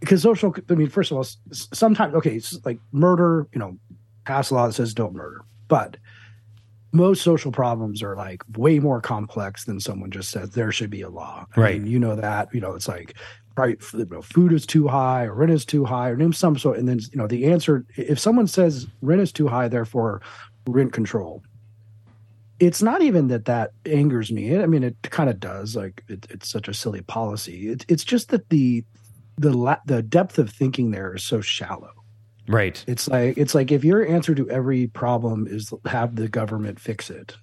because social, I mean, first of all, sometimes okay, it's like murder. You know, pass a law that says don't murder, but most social problems are like way more complex than someone just says there should be a law. I right. Mean, you know that. You know, it's like right you know, food is too high or rent is too high or name some sort and then you know the answer if someone says rent is too high therefore rent control it's not even that that angers me. I mean it kind of does like it, it's such a silly policy. It, it's just that the the la- the depth of thinking there is so shallow. Right. It's like it's like if your answer to every problem is have the government fix it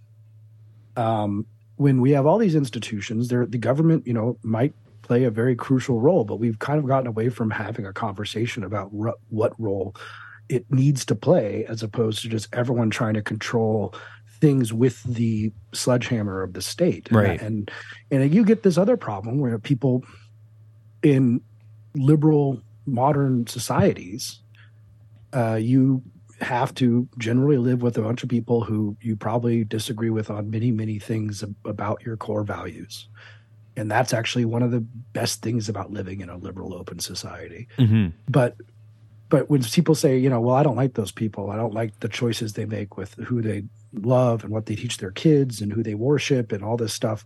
um when we have all these institutions there the government you know might play a very crucial role, but we've kind of gotten away from having a conversation about r- what role it needs to play as opposed to just everyone trying to control things with the sledgehammer of the state. Right. And and, and you get this other problem where people in liberal modern societies, uh, you have to generally live with a bunch of people who you probably disagree with on many, many things about your core values and that's actually one of the best things about living in a liberal open society. Mm-hmm. but but when people say you know well i don't like those people. I don't like the choices they make with who they love and what they teach their kids and who they worship and all this stuff.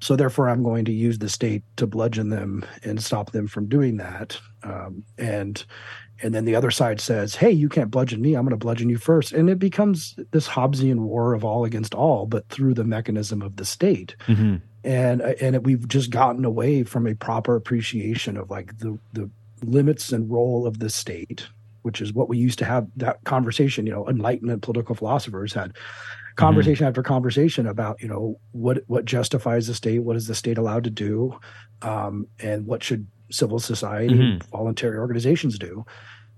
So therefore i'm going to use the state to bludgeon them and stop them from doing that. Um, and and then the other side says hey you can't bludgeon me. I'm going to bludgeon you first. And it becomes this hobbesian war of all against all but through the mechanism of the state. Mm-hmm. And and we've just gotten away from a proper appreciation of like the the limits and role of the state which is what we used to have that conversation you know enlightenment political philosophers had conversation after conversation about you know what what justifies the state what is the state allowed to do um, and what should civil society Mhm. voluntary organizations do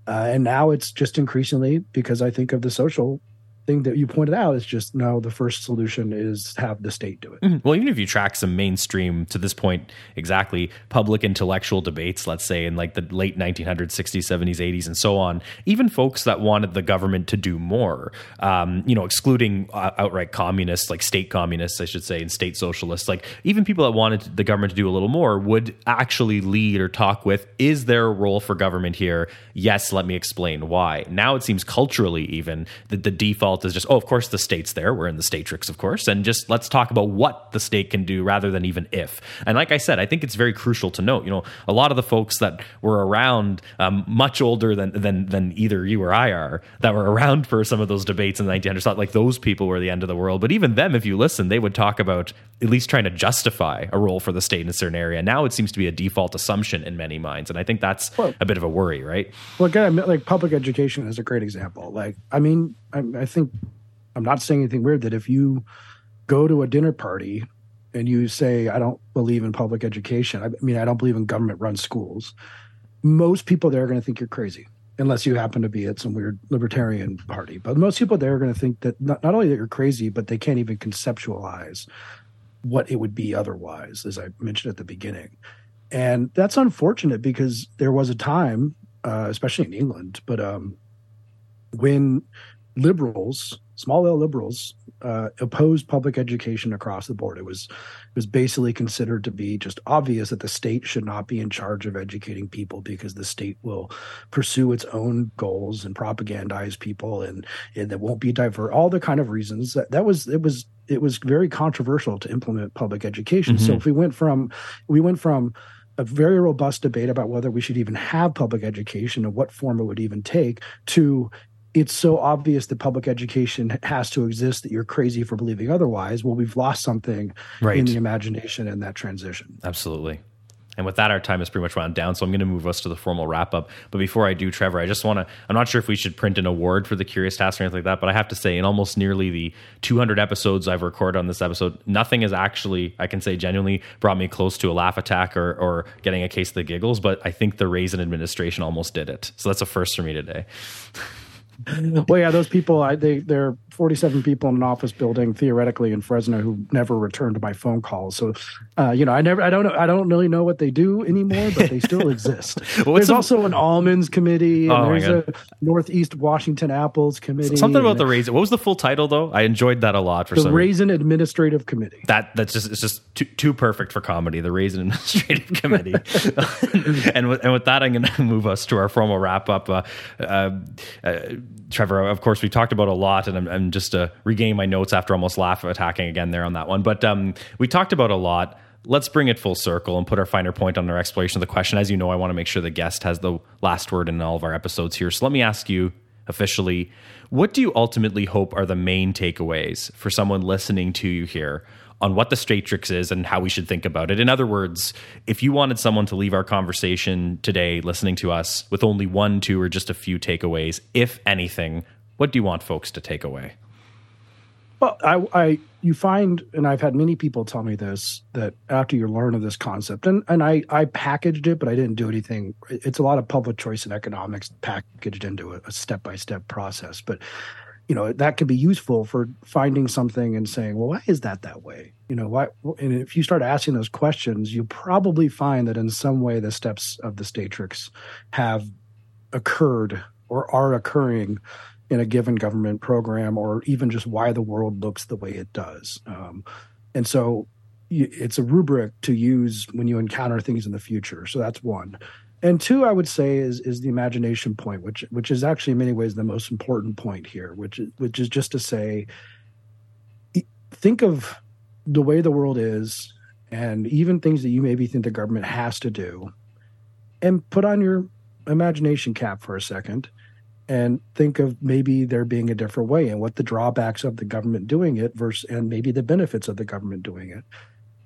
uh, and now it's just increasingly because i think of the social thing that you pointed out is just no the first solution is have the state do it Mhm. Well, even if you track some mainstream to this point, exactly public intellectual debates, let's say in like the late 1900s, 60s, 70s, 80s, and so on, even folks that wanted the government to do more, um, you know, excluding uh, outright communists, like state communists, I should say, and state socialists, like even people that wanted the government to do a little more would actually lead or talk with, is there a role for government here? Yes, let me explain why. Now it seems culturally, even that the default is just, oh, of course the state's there. We're in the statrix, of course, and just let's talk about what the state can do rather than even if. And like I said, I think it's very crucial to note. You know, a lot of the folks that were around, um, much older than than than either you or I are, that were around for some of those debates in the 1900s, thought like those people were the end of the world. But even them, if you listen, they would talk about at least trying to justify a role for the state in a certain area. Now it seems to be a default assumption in many minds, and I think that's Well- a bit of a worry, right? Well, again, like public education is a great example. Like, I mean, I, I think I'm not saying anything weird that if you go to a dinner party and you say, I don't believe in public education, I mean, I don't believe in government run schools, most people there are going to think you're crazy. Unless you happen to be at some weird libertarian party. But most people there are going to think that not, not only that you're crazy, but they can't even conceptualize what it would be otherwise, as I mentioned at the beginning. And that's unfortunate because there was a time uh, especially in England. But um, when liberals, small L liberals, uh, opposed public education across the board, it was it was basically considered to be just obvious that the state should not be in charge of educating people because the state will pursue its own goals and propagandize people, and, and it won't be divert. All the kind of reasons that that was it was it was very controversial to implement public education. So Mhm. if we went from we went from a very robust debate about whether we should even have public education and what form it would even take to it's so obvious that public education has to exist that you're crazy for believing otherwise well we've lost something Right. in the imagination in that transition Absolutely. And with that, our time is pretty much wound down. So I'm going to move us to the formal wrap up. But before I do, Trevor, I just want to, I'm not sure if we should print an award for the Curious Task or anything like that, but I have to say, in almost nearly the 200 episodes I've recorded on this episode, nothing has actually, I can say genuinely, brought me close to a laugh attack or, or getting a case of the giggles. But I think the Raisin administration almost did it. So that's a first for me today. well yeah those people I, they there are 47 people in an office building theoretically in fresno who never returned my phone calls. So uh, you know i never i don't know i don't really know what they do anymore but they still exist. Well, there's the- also an almonds committee and Oh, there's a northeast washington apples committee Something about and the Raisin. What was the full title, though? I enjoyed that a lot for the some raisin administrative committee. That that's just it's just too, too perfect for comedy the raisin administrative committee. And with and with that i'm going to move us to our formal wrap up uh, uh, uh, trevor of course we talked about a lot and i'm, I'm just uh, regaining my notes after almost laugh attacking again there on that one. But um, we talked about a lot. Let's bring it full circle and put our finer point on our exploration of the question. As you know i want to make sure the guest has the last word in all of our episodes here. So let me ask you officially what do you ultimately hope are the main takeaways for someone listening to you here on what the Statrix is and how we should think about it? In other words, if you wanted someone to leave our conversation today listening to us with only one, two, or just a few takeaways, if anything, what do you want folks to take away? Well, I, I, you find, and I've had many people tell me this that after you learn of this concept, and and I, I packaged it, but I didn't do anything. It's a lot of public choice and economics packaged into a step by step process. But you know that could be useful for finding something and saying, well, why is that that way? You know, why? And if you start asking those questions, you probably find that in some way the steps of the Statrix have occurred or are occurring in a given government program or even just why the world looks the way it does. Um, and so it's a rubric to use when you encounter things in the future. So that's one. And two, I would say is is the imagination point, which which is actually in many ways the most important point here, which is which is just to say, think of the way the world is, and even things that you maybe think the government has to do, and put on your imagination cap for a second, and think of maybe there being a different way and what the drawbacks of the government doing it versus and maybe the benefits of the government doing it.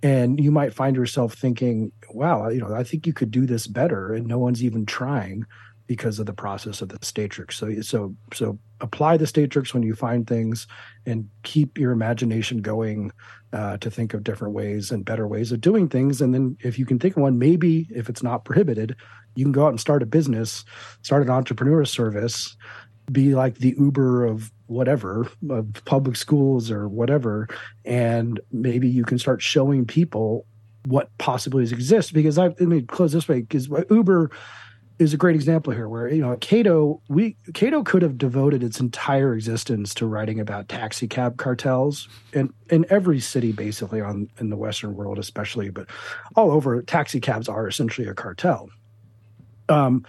And you might find yourself thinking wow you know i think you could do this better and no one's even trying because of the process of the statrix. So so so apply the statrix when you find things and keep your imagination going uh, to think of different ways and better ways of doing things. And then if you can think of one maybe if it's not prohibited you can go out and start a business start an entrepreneur service be like the uber of whatever of public schools or whatever. And maybe you can start showing people what possibilities exist. Because i let me close this way because uber is a great example here where you know cato we cato could have devoted its entire existence to writing about taxi cab cartels in in every city basically on in the western world especially but all over taxi cabs are essentially a cartel. Um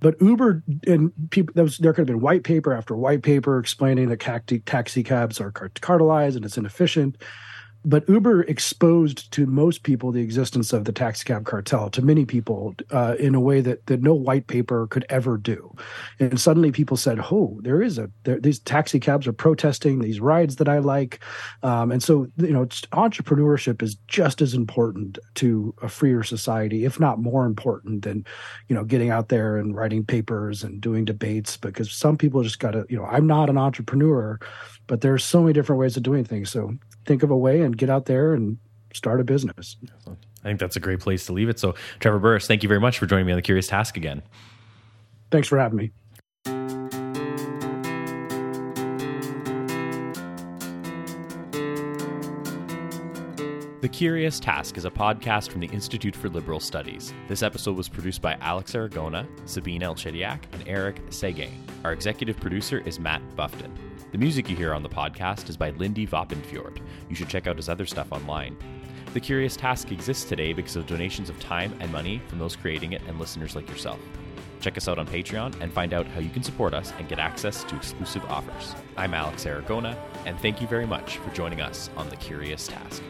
but Uber and people, there, was, there could have been white paper after white paper explaining that taxi, taxi cabs are cartelized and it's inefficient but Uber exposed to most people the existence of the taxi cab cartel, to many people, uh, in a way that, that no white paper could ever do. And suddenly people said, oh, there is a, there, these taxi cabs are protesting these rides that I like. Um, and so, you know, entrepreneurship is just as important to a freer society, if not more important than, you know, getting out there and writing papers and doing debates, because some people just got to, you know, I'm not an entrepreneur, but there's so many different ways of doing things. So think of a way and get out there and start a business. I think that's a great place to leave it. So, Trevor Burrus, thank you very much for joining me on the Curious Task again. Thanks for having me. The Curious Task is a podcast from the Institute for Liberal Studies. This episode was produced by Alex Aragona, Sabine Elchidiak, and Eric Sege. Our executive producer is Matt Buffton. The music you hear on the podcast is by Lindy Vopnfjörð. You should check out his other stuff online. The Curious Task exists today because of donations of time and money from those creating it and listeners like yourself. Check us out on Patreon and find out how you can support us and get access to exclusive offers. I'm Alex Aragona, and thank you very much for joining us on The Curious Task.